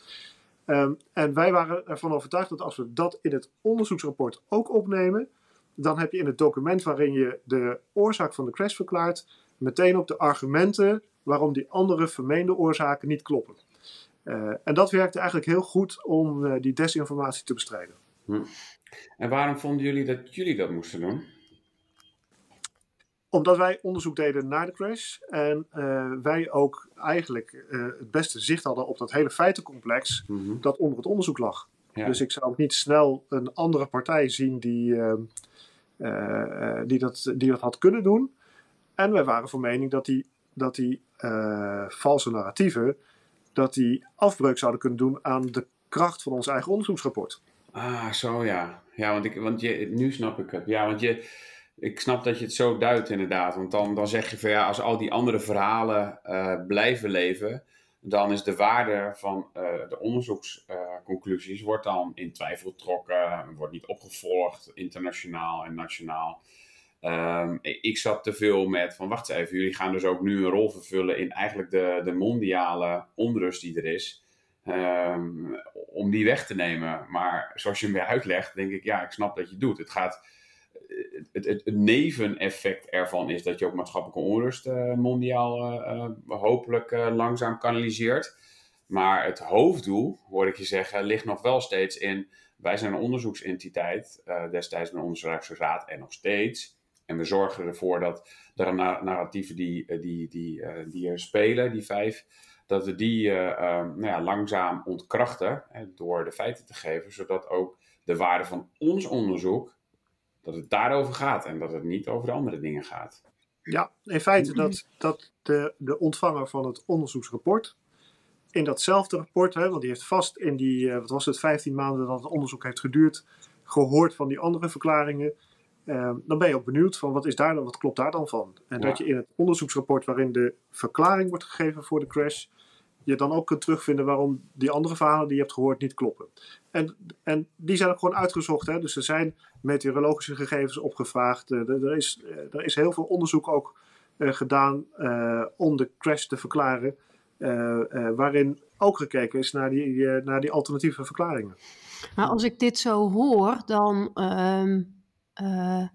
Um, en wij waren ervan overtuigd dat als we dat in het onderzoeksrapport ook opnemen, dan heb je in het document waarin je de oorzaak van de crash verklaart, meteen op de argumenten waarom die andere vermeende oorzaken niet kloppen. Uh, en dat werkte eigenlijk heel goed om uh, die desinformatie te bestrijden. Hm. En waarom vonden jullie dat jullie dat moesten doen? Omdat wij onderzoek deden naar de crash en uh, wij ook eigenlijk het beste zicht hadden op dat hele feitencomplex mm -hmm. dat onder het onderzoek lag. Ja. Dus ik zou ook niet snel een andere partij zien die, uh, die, dat, die dat had kunnen doen. En wij waren van mening dat die, dat die valse narratieven dat die afbreuk zouden kunnen doen aan de kracht van ons eigen onderzoeksrapport. Ah, zo ja. Ja, want, ik, want je, nu snap ik het. Ja, want je, ik snap dat je het zo duidt inderdaad. Want dan, dan zeg je van ja, als al die andere verhalen uh, blijven leven, dan is de waarde van uh, de onderzoeksconclusies uh, wordt dan in twijfel getrokken, wordt niet opgevolgd internationaal en nationaal. Um, ik zat te veel met van wacht even, jullie gaan dus ook nu een rol vervullen in eigenlijk de, de mondiale onrust die er is. Um, om die weg te nemen. Maar zoals je hem weer uitlegt, denk ik, ja, ik snap dat je doet. Het gaat het, het, het, neveneffect ervan is dat je ook maatschappelijke onrust uh, mondiaal uh, hopelijk uh, langzaam kanaliseert. Maar het hoofddoel, hoor ik je zeggen, ligt nog wel steeds in. Wij zijn een onderzoeksentiteit, destijds een onderzoeksraad en nog steeds. En we zorgen ervoor dat de narratieven die, die, die, die er spelen, die vijf, dat we die nou ja, langzaam ontkrachten door de feiten te geven, zodat ook de waarde van ons onderzoek dat het daarover gaat en dat het niet over de andere dingen gaat. Ja, in feite dat, dat de, de ontvanger van het onderzoeksrapport in datzelfde rapport, hè, want die heeft vast in die, wat was het, 15 maanden dat het onderzoek heeft geduurd, gehoord van die andere verklaringen. Uh, dan ben je ook benieuwd van wat is daar dan, wat klopt daar dan van? En ja. dat je in het onderzoeksrapport waarin de verklaring wordt gegeven voor de crash, je dan ook kunt terugvinden waarom die andere verhalen die je hebt gehoord niet kloppen. En, en die zijn ook gewoon uitgezocht. Hè? Dus er zijn meteorologische gegevens opgevraagd. Uh, er, is, uh, er is heel veel onderzoek ook uh, gedaan om de crash te verklaren. waarin ook gekeken is naar die, naar die alternatieve verklaringen. Maar als ik dit zo hoor, dan ehm,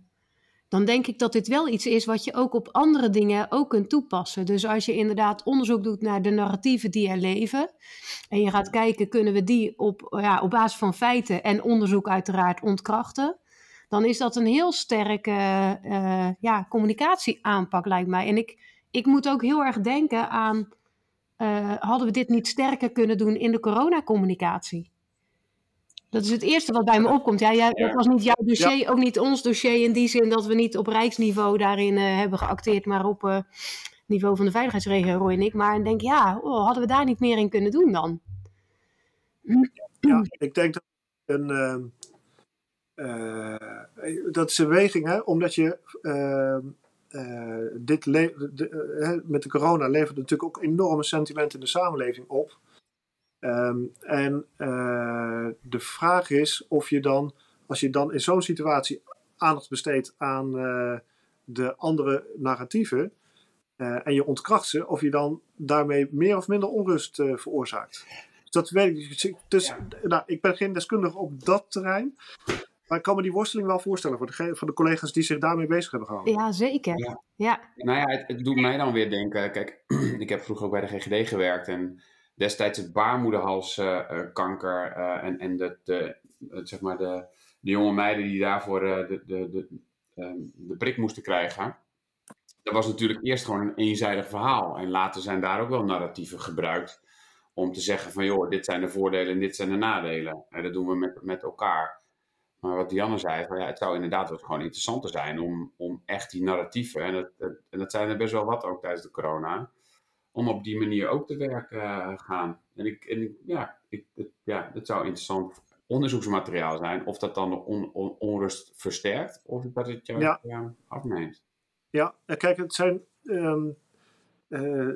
dan denk ik dat dit wel iets is wat je ook op andere dingen ook kunt toepassen. Dus als je inderdaad onderzoek doet naar de narratieven die er leven, en je gaat kijken, kunnen we die op, ja, op basis van feiten en onderzoek uiteraard ontkrachten, dan is dat een heel sterke uh, ja, communicatieaanpak, lijkt mij. En ik, ik moet ook heel erg denken aan, uh, hadden we dit niet sterker kunnen doen in de coronacommunicatie? Dat is het eerste wat bij me opkomt. Ja, jij, dat was niet jouw dossier, ja. ook niet ons dossier in die zin dat we niet op rijksniveau daarin uh, hebben geacteerd, maar op uh, niveau van de veiligheidsregio, Roy en ik. Maar ik denk, ja, oh, hadden we daar niet meer in kunnen doen dan? Ja, ik denk dat een, uh, dat is een weging, hè, omdat je dit de, met de corona levert natuurlijk ook enorme sentimenten in de samenleving op. Um, en uh, de vraag is of je dan, als je dan in zo'n situatie aandacht besteedt aan uh, de andere narratieven uh, en je ontkracht ze, of je dan daarmee meer of minder onrust veroorzaakt. Dus dat weet ik. Dus, dus ja. nou, ik ben geen deskundige op dat terrein. Maar ik kan me die worsteling wel voorstellen voor de, voor de collega's die zich daarmee bezig hebben gehouden. Ja, zeker. Ja. ja. Nou ja, het, het, doet mij dan weer denken. Kijk, ik heb vroeger ook bij de GGD gewerkt. En destijds het baarmoederhalskanker uh, uh, en, en de, de, zeg maar de, de jonge meiden die daarvoor de, de, de, ehm, de prik moesten krijgen. Dat was natuurlijk eerst gewoon een eenzijdig verhaal. En later zijn daar ook wel narratieven gebruikt om te zeggen van joh, dit zijn de voordelen en dit zijn de nadelen. En dat doen we met, met elkaar. Maar wat Dianne zei, ja, het zou inderdaad wel gewoon interessanter zijn om, om echt die narratieven, en dat, en dat zijn er best wel wat ook tijdens de corona, om op die manier ook te werk uh, gaan. En, ik, en ik, ja, ik, het, ja, dat zou interessant onderzoeksmateriaal zijn. Of dat dan de on, on, onrust versterkt, of dat het juist ja. afneemt. Ja, kijk, het zijn... Um, uh,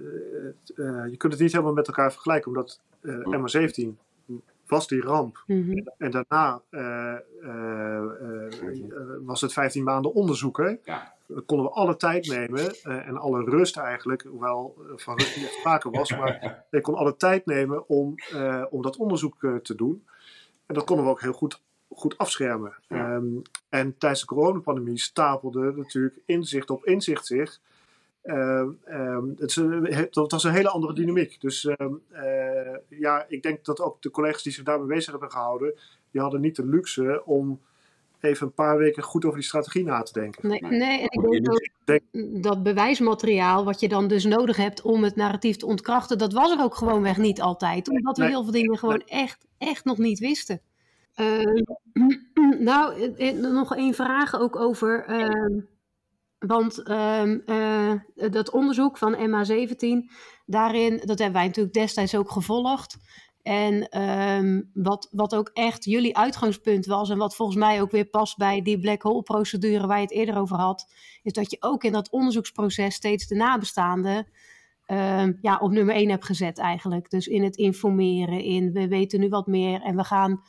uh, je kunt het niet helemaal met elkaar vergelijken, omdat uh, MA17 was die ramp. Mm -hmm. En daarna was het 15 maanden onderzoeken. Ja. Konden we alle tijd nemen en alle rust eigenlijk, hoewel van rust niet echt sprake was, maar ik kon alle tijd nemen om, om dat onderzoek te doen. En dat konden we ook heel goed, goed afschermen. Ja. Um, en tijdens de coronapandemie stapelde natuurlijk inzicht op inzicht zich. Uh, um, het, dat was een hele andere dynamiek. Dus ja, ik denk dat ook de collega's die zich daarmee bezig hebben gehouden, die hadden niet de luxe om even een paar weken goed over die strategie na te denken. Nee, nee en ik denk dat, dat bewijsmateriaal wat je dan dus nodig hebt om het narratief te ontkrachten, dat was er ook gewoonweg niet altijd. Omdat we nee, heel veel dingen gewoon nee. echt, echt nog niet wisten. Uh, nou, nog één vraag ook over. Uh, want uh, dat onderzoek van MA17, daarin, dat hebben wij natuurlijk destijds ook gevolgd. En um, wat, wat ook echt jullie uitgangspunt was, en wat volgens mij ook weer past bij die black hole procedure waar je het eerder over had, is dat je ook in dat onderzoeksproces steeds de nabestaanden um, ja, op nummer 1 hebt gezet eigenlijk. Dus in het informeren, in we weten nu wat meer en we gaan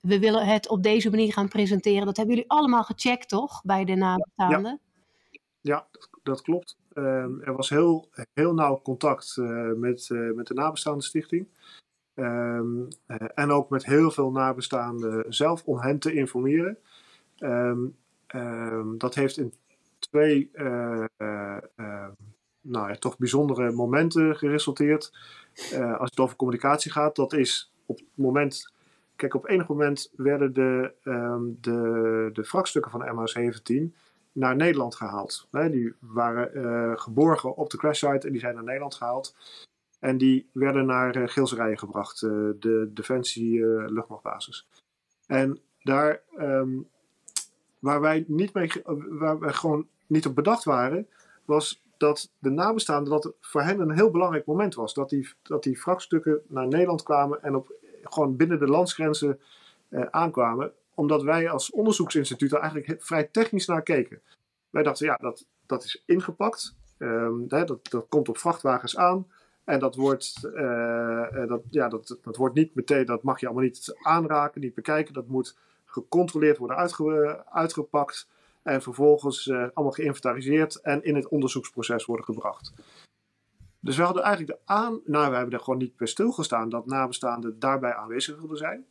we willen het op deze manier gaan presenteren. Dat hebben jullie allemaal gecheckt, toch? Bij de nabestaanden? Ja, dat klopt. Uh, er was heel, heel nauw contact uh, met, uh, met de nabestaande stichting. Um, en ook met heel veel nabestaanden zelf om hen te informeren. Um, dat heeft in twee nou ja, toch bijzondere momenten geresulteerd. als het over communicatie gaat, dat is op het moment Kijk, op enig moment werden de, de, de wrakstukken van MH17 naar Nederland gehaald. Die waren geborgen op de crashsite en die zijn naar Nederland gehaald. En die werden naar uh, Gilserijen gebracht, uh, de Defensie luchtmachtbasis. En daar, um, waar wij niet mee, waar wij gewoon niet op bedacht waren, was dat de nabestaanden, dat voor hen een heel belangrijk moment was. Dat die, dat die wrakstukken naar Nederland kwamen en op gewoon binnen de landsgrenzen aankwamen. Omdat wij als onderzoeksinstituut er eigenlijk vrij technisch naar keken. Wij dachten, ja, dat, dat is ingepakt. Hè, dat, dat komt op vrachtwagens aan. En dat wordt, uh, dat, ja, dat, dat wordt niet meteen, dat mag je allemaal niet aanraken, niet bekijken. Dat moet gecontroleerd worden uitge, uitgepakt. En vervolgens uh, allemaal geïnventariseerd en in het onderzoeksproces worden gebracht. Dus we hadden eigenlijk de aan... Nou, we hebben er gewoon niet bij stilgestaan dat nabestaanden daarbij aanwezig wilden zijn.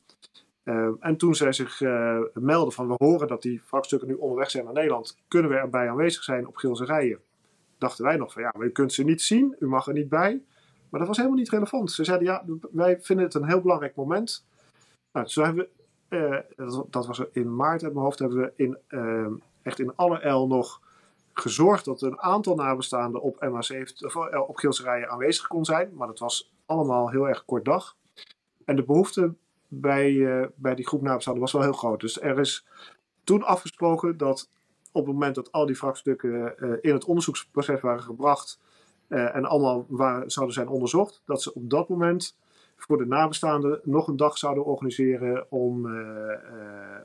En toen zij zich uh, melden van we horen dat die wrakstukken nu onderweg zijn naar Nederland, kunnen we erbij aanwezig zijn op Gilserijen? Dachten wij nog van ja, maar u kunt ze niet zien, u mag er niet bij. Maar dat was helemaal niet relevant. Ze zeiden ja, wij vinden het een heel belangrijk moment. Nou, zo hebben we, uh, dat, was in maart uit mijn hoofd, hebben we in, ehm, echt in alle L nog gezorgd dat een aantal nabestaanden op, MH7, of, eh, op Gilserijen aanwezig kon zijn. Maar dat was allemaal heel erg kort dag. En de behoefte bij, bij die groep nabestaanden was wel heel groot. Dus er is toen afgesproken dat op het moment dat al die vraagstukken uh, in het onderzoeksproces waren gebracht uh, en allemaal waren, zouden zijn onderzocht, dat ze op dat moment voor de nabestaanden nog een dag zouden organiseren om,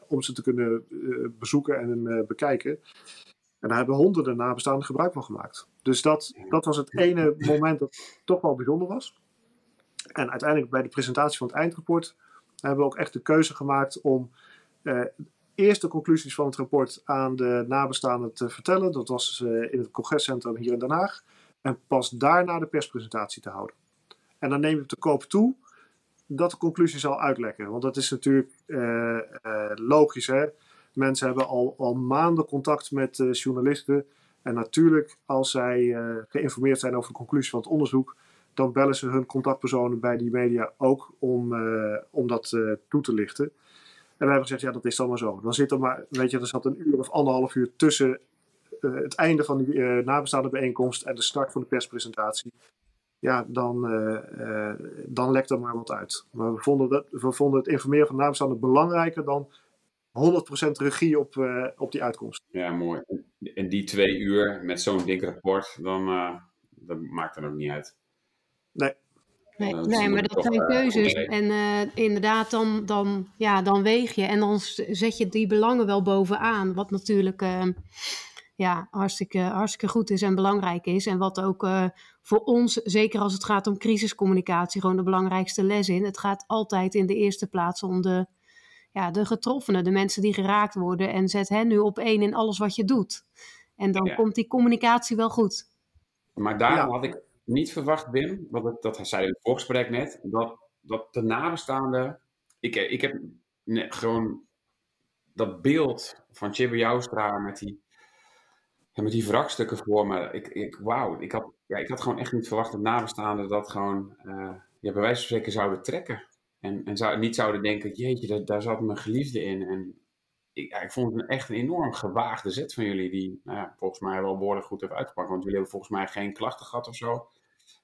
om ze te kunnen bezoeken en bekijken. En daar hebben honderden nabestaanden gebruik van gemaakt. Dus dat, dat was het ene moment dat toch wel bijzonder was. En uiteindelijk bij de presentatie van het eindrapport hebben we ook echt de keuze gemaakt om eh, eerst de conclusies van het rapport aan de nabestaanden te vertellen. Dat was in het congrescentrum hier in Den Haag. En pas daarna de perspresentatie te houden. En dan neem ik de koop toe dat de conclusie zal uitlekken. Want dat is natuurlijk uh, logisch. Hè? Mensen hebben al, al maanden contact met uh, journalisten. En natuurlijk, als zij geïnformeerd zijn over de conclusie van het onderzoek, dan bellen ze hun contactpersonen bij die media ook om, om dat toe te lichten. wij hebben gezegd, ja, dat is dan maar zo. Dan zit er maar, weet je, er zat een uur of anderhalf uur tussen het einde van die nabestaande bijeenkomst en de start van de perspresentatie ja, dan, dan lekt er maar wat uit. Maar we vonden, dat, we vonden het informeren van nabestaanden belangrijker dan 100% regie op, uh, op die uitkomst. Ja, mooi. En die twee uur met zo'n dik rapport, dan uh, dat maakt dan ook niet uit. Nee. Nee, nee maar dat zijn keuzes. En uh, inderdaad, dan, dan, ja, dan weeg je en dan zet je die belangen wel bovenaan. Wat natuurlijk ehm, ja, hartstikke, hartstikke goed is en belangrijk is. En wat ook voor ons, zeker als het gaat om crisiscommunicatie, gewoon de belangrijkste les in. Het gaat altijd in de eerste plaats om de ja, de getroffenen, de mensen die geraakt worden. En zet hen nu op één in alles wat je doet. En dan komt die communicatie wel goed. Maar daarom had ik niet verwacht, Wim, want dat zei in het voorgesprek net, dat, dat de nabestaanden. Ik, ik heb gewoon dat beeld van Chibbe Joustra met die, met die wrakstukken voor me. Ik, ik, wauw, ik had, ja, ik had gewoon echt niet verwacht dat nabestaanden dat gewoon uh, ja, bij wijze van spreken zouden trekken. En, en zou, niet zouden denken, jeetje, daar, zat mijn geliefde in. En ik, ja, ik vond het echt een enorm gewaagde zet van jullie, die nou ja, volgens mij wel behoorlijk goed heeft uitgepakt. Want jullie hebben volgens mij geen klachten gehad of zo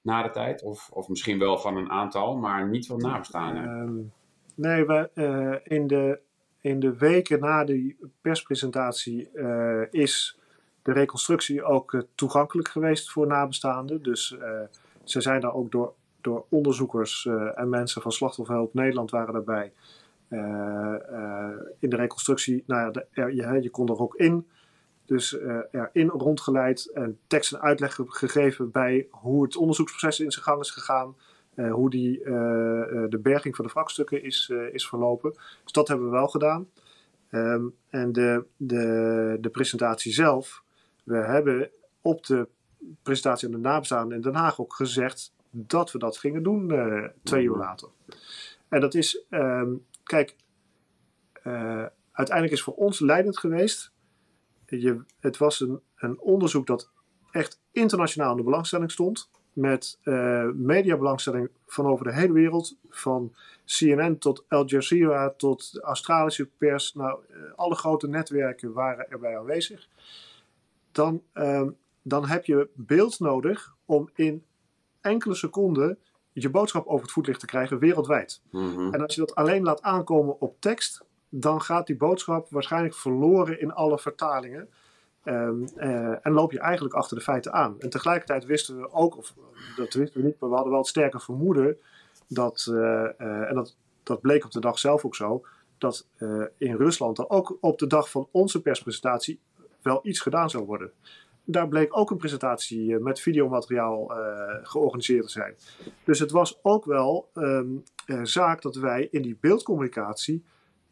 na de tijd. Of, of misschien wel van een aantal, maar niet van nabestaanden. Um, nee, we, uh, in, de, in de weken na die perspresentatie uh, is de reconstructie ook uh, toegankelijk geweest voor nabestaanden. Dus ze zijn daar ook door door onderzoekers eh, en mensen van Slachtofferhulp Nederland waren daarbij. Eh, eh, in de reconstructie, nou ja, de, je, je, kon er ook in. Dus erin rondgeleid en tekst en uitleg gegeven bij hoe het onderzoeksproces in zijn gang is gegaan. hoe die, de berging van de wrakstukken is, is verlopen. Dus dat hebben we wel gedaan. Ehm, en de, de, de presentatie zelf. We hebben op de presentatie aan de nabestaanden in Den Haag ook gezegd dat we dat gingen doen uh, twee uur later. En dat is, um, kijk, uh, uiteindelijk is voor ons leidend geweest. Je, het was een, een onderzoek dat echt internationaal in de belangstelling stond. Met uh, mediabelangstelling van over de hele wereld. Van CNN tot Al Jazeera tot de Australische pers. Nou, alle grote netwerken waren erbij aanwezig. Dan, um, dan heb je beeld nodig om in enkele seconden je boodschap over het voetlicht te krijgen wereldwijd. Mhm. En als je dat alleen laat aankomen op tekst, dan gaat die boodschap waarschijnlijk verloren in alle vertalingen. Um, uh, en loop je eigenlijk achter de feiten aan. En tegelijkertijd wisten we ook, of dat wisten we niet, maar we hadden wel het sterke vermoeden dat, uh, uh, en dat, dat bleek op de dag zelf ook zo, dat in Rusland er ook op de dag van onze perspresentatie wel iets gedaan zou worden daar bleek ook een presentatie eh, met videomateriaal uh, georganiseerd te zijn. Dus het was ook wel um, zaak dat wij in die beeldcommunicatie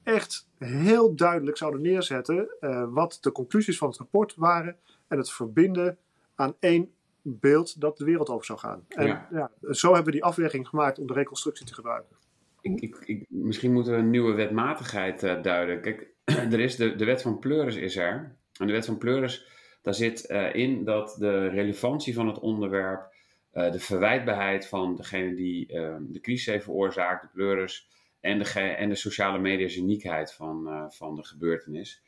echt heel duidelijk zouden neerzetten uh, wat de conclusies van het rapport waren en het verbinden aan één beeld dat de wereld over zou gaan. En ja. ja zo hebben we die afweging gemaakt om de reconstructie te gebruiken. Ik, ik, ik, misschien moeten we een nieuwe wetmatigheid duiden. Kijk, er is de, de wet van Pleuris is er. En de wet van Pleuris daar zit uh, in dat de relevantie van het onderwerp, uh, de verwijtbaarheid van degene die uh, de crisis heeft veroorzaakt, de pleuris, en de, en de sociale media uniekheid van, van de gebeurtenis.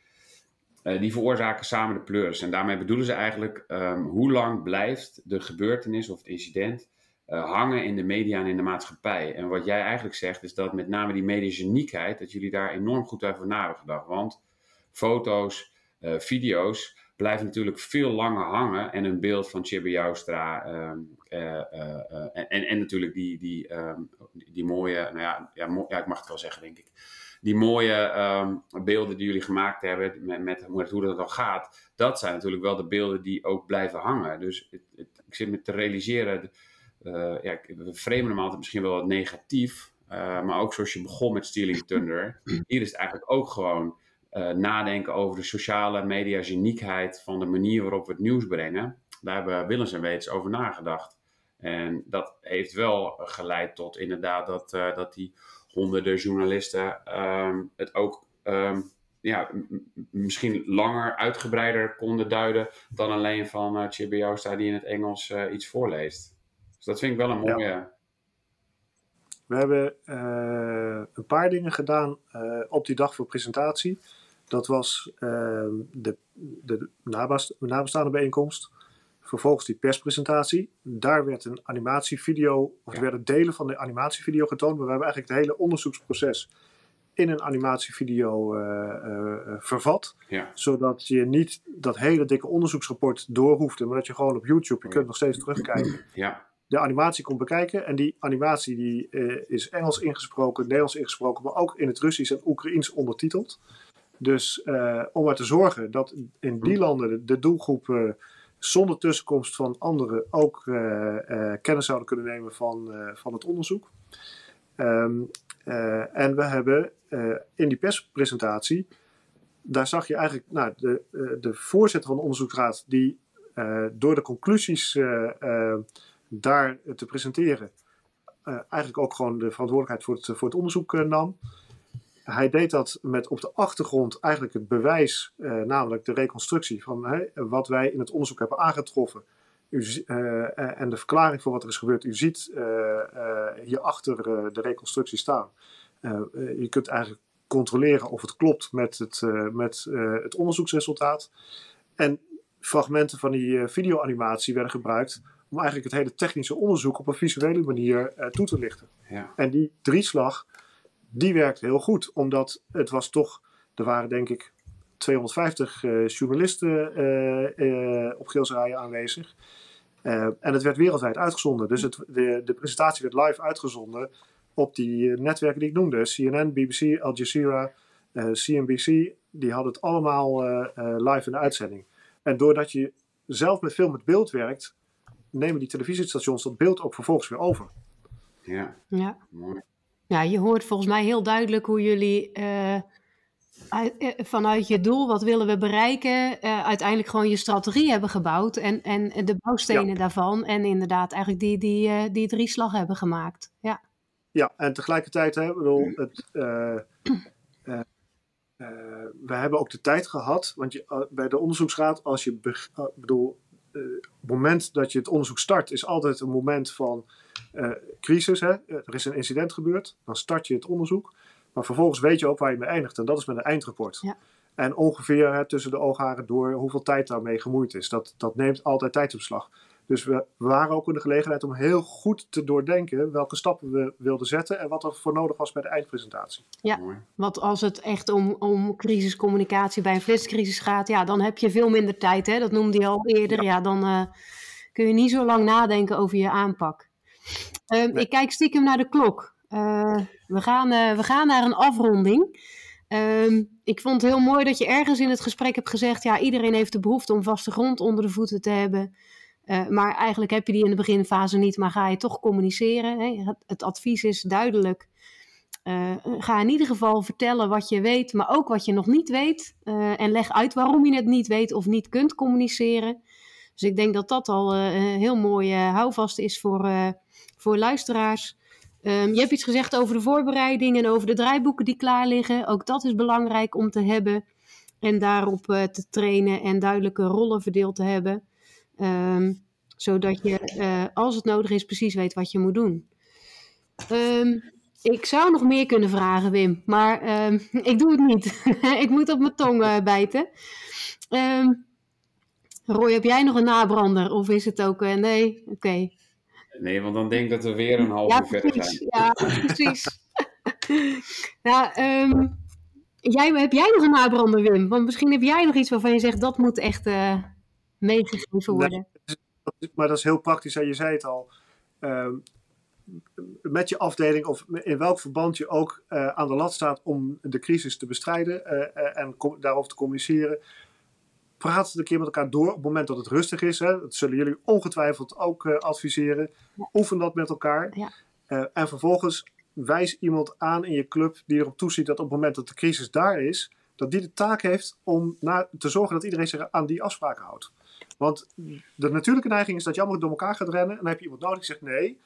die veroorzaken samen de pleuris. En daarmee bedoelen ze eigenlijk um, hoe lang blijft de gebeurtenis of het incident hangen in de media en in de maatschappij. En wat jij eigenlijk zegt is dat met name die medische uniekheid, dat jullie daar enorm goed over na hebben gedacht. Want foto's, video's, blijft natuurlijk veel langer hangen. En een beeld van Chibi Joustra ehm, eh, eh, eh, en, en natuurlijk die, die, ehm, die mooie, nou ja, ja, ja, ik mag het wel zeggen denk ik. Die mooie ehm, beelden die jullie gemaakt hebben met, met, hoe dat dan gaat. Dat zijn natuurlijk wel de beelden die ook blijven hangen. Dus het, ik zit me te realiseren, ja, we framen hem altijd misschien wel wat negatief. maar ook zoals je begon met Stealing Thunder. Hier is het eigenlijk ook gewoon uh, nadenken over de sociale media's uniekheid van de manier waarop we het nieuws brengen. Daar hebben Willens en Weets over nagedacht. En dat heeft wel geleid tot inderdaad dat, uh, dat die honderden journalisten um, het ook um, ja, misschien langer, uitgebreider konden duiden dan alleen van uh, Chibi Joosta die in het Engels uh, iets voorleest. Dus dat vind ik wel een mooie. We We hebben eh, een paar dingen gedaan eh, op die dag voor presentatie. Dat was ehm, de, de nabest- nabestaande bijeenkomst. Vervolgens die perspresentatie. Daar werd een animatievideo, of er werden delen van de animatievideo getoond. Maar we hebben eigenlijk het hele onderzoeksproces in een animatievideo eh, eh, eh, vervat. Ja. Zodat je niet dat hele dikke onderzoeksrapport door hoeft. Maar dat je gewoon op YouTube, je kunt nog steeds terugkijken Ja. de animatie kon bekijken. En die animatie die, is Engels ingesproken, Nederlands ingesproken, maar ook in het Russisch en Oekraïens ondertiteld. Dus eh, om er te zorgen dat in die landen de, de doelgroep eh, zonder tussenkomst van anderen ook eh, kennis zouden kunnen nemen van, van het onderzoek. Ehm, eh, en we hebben in die perspresentatie, daar zag je eigenlijk nou, de, de voorzitter van de onderzoeksraad, die door de conclusies daar te presenteren, eigenlijk ook gewoon de verantwoordelijkheid voor het, voor het onderzoek nam. Hij deed dat met op de achtergrond eigenlijk het bewijs, eh, namelijk de reconstructie van hè, wat wij in het onderzoek hebben aangetroffen. U, eh, eh, en de verklaring voor wat er is gebeurd. U ziet eh, eh, hierachter de reconstructie staan. Je kunt eigenlijk controleren of het klopt met het, eh, met, eh, het onderzoeksresultaat. En fragmenten van die eh, videoanimatie werden gebruikt om eigenlijk het hele technische onderzoek op een visuele manier eh, toe te lichten. Ja. En die drieslag, die werkt heel goed, omdat het was toch, er waren denk ik 250 eh, journalisten eh, eh, op Geelserijen aanwezig. Eh, en het werd wereldwijd uitgezonden. Dus het, de, de presentatie werd live uitgezonden op die netwerken die ik noemde. CNN, BBC, Al Jazeera, eh, CNBC. Die hadden het allemaal eh, eh, live in de uitzending. En doordat je zelf met film met beeld werkt, nemen die televisiestations dat beeld ook vervolgens weer over. Ja. Ja. Mooi. Ja, je hoort volgens mij heel duidelijk hoe jullie eh, uit- eh, vanuit je doel, wat willen we bereiken, eh, uiteindelijk gewoon je strategie hebben gebouwd en, en de bouwstenen daarvan. En inderdaad eigenlijk die, die, die drie slag hebben gemaakt. Ja, Ja, en tegelijkertijd, hè, bedoel, het, we hebben ook de tijd gehad, want je, bij de onderzoeksraad, als je, bedoel, het moment dat je het onderzoek start, is altijd een moment van eh, crisis. Hè? Er is een incident gebeurd, dan start je het onderzoek, maar vervolgens weet je ook waar je mee eindigt, en dat is met een eindrapport. Ja. En ongeveer hè, tussen de oogharen door hoeveel tijd daarmee gemoeid is. Dat, dat neemt altijd tijd in beslag. Dus we, waren ook in de gelegenheid om heel goed te doordenken welke stappen we wilden zetten en wat er voor nodig was bij de eindpresentatie. Ja. Mooi. want als het echt om, om crisiscommunicatie bij een flitscrisis gaat, ja, dan heb je veel minder tijd. Hè? Dat noemde je al eerder. Ja, dan eh, kun je niet zo lang nadenken over je aanpak. Ehm, Nee. Ik kijk stiekem naar de klok. Eh, we, gaan, eh, we gaan naar een afronding. Ehm, ik vond het heel mooi dat je ergens in het gesprek hebt gezegd: ja, iedereen heeft de behoefte om vaste grond onder de voeten te hebben. Eh, maar eigenlijk heb je die in de beginfase niet, maar ga je toch communiceren. Hè? Het, advies is duidelijk. Eh, ga in ieder geval vertellen wat je weet, maar ook wat je nog niet weet. Eh, en leg uit waarom je het niet weet of niet kunt communiceren. Dus ik denk dat dat al een heel mooi houvast is voor, voor luisteraars. Ehm, je hebt iets gezegd over de voorbereiding en over de draaiboeken die klaar liggen. Ook dat is belangrijk om te hebben en daarop te trainen en duidelijke rollen verdeeld te hebben. Ehm, zodat je, eh, als het nodig is, precies weet wat je moet doen. Ehm, ik zou nog meer kunnen vragen, Wim, maar ehm, ik doe het niet. ik moet op mijn tong eh, bijten. Roy, heb jij nog een nabrander? Of is het ook... eh, nee? Oké. Nee, want dan denk ik dat we weer een half Ja, uur verder precies. zijn. Ja, precies. nou, jij, heb jij nog een nabrander, Wim? Want misschien heb jij nog iets waarvan je zegt... dat moet echt meegegeven worden. Maar dat is heel praktisch en je zei het al. ehm, met je afdeling of in welk verband je ook eh, aan de lat staat om de crisis te bestrijden eh, eh, en daarover te communiceren. Praat het een keer met elkaar door op het moment dat het rustig is. Hè. Dat zullen jullie ongetwijfeld ook adviseren. Oefen dat met elkaar. Ja. En vervolgens wijs iemand aan in je club die erop toeziet dat op het moment dat de crisis daar is, dat die de taak heeft om na, te zorgen dat iedereen zich aan die afspraken houdt. Want de natuurlijke neiging is dat je allemaal door elkaar gaat rennen. En dan heb je iemand nodig die zegt: nee,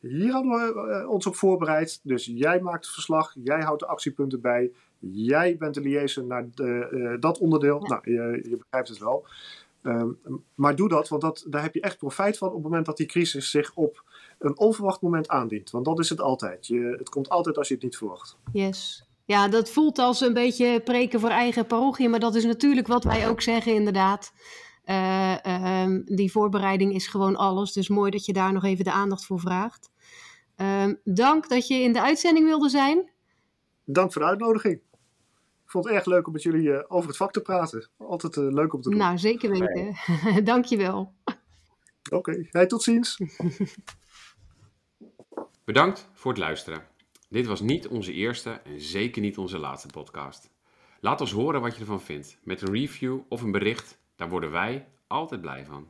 hier hadden we eh, ons op voorbereid. Dus jij maakt het verslag, jij houdt de actiepunten bij. Jij bent de liaison naar de, eh, dat onderdeel. Ja. Nou, je, je begrijpt het wel. Ehm, maar doe dat, want dat, daar heb je echt profijt van op het moment dat die crisis zich op een onverwacht moment aandient. Want dat is het altijd. Je, het komt altijd als je het niet verwacht. Yes. Ja, dat voelt als een beetje preken voor eigen parochie, maar dat is natuurlijk wat wij ook zeggen, inderdaad. Uh, uh, die voorbereiding is gewoon alles, dus mooi dat je daar nog even de aandacht voor vraagt. Uh, dank dat je in de uitzending wilde zijn. Dank voor de uitnodiging. Ik vond het erg leuk om met jullie uh, over het vak te praten. Altijd uh, leuk om te doen. Nou, zeker weten. Nee. Dank je wel. Oké, okay. hey, tot ziens. Bedankt voor het luisteren. Dit was niet onze eerste en zeker niet onze laatste podcast. Laat ons horen wat je ervan vindt. Met een review of een bericht, daar worden wij altijd blij van.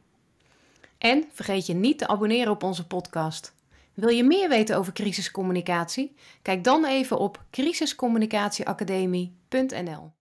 En vergeet je niet te abonneren op onze podcast. Wil je meer weten over crisiscommunicatie? Kijk dan even op crisiscommunicatieacademie.nl.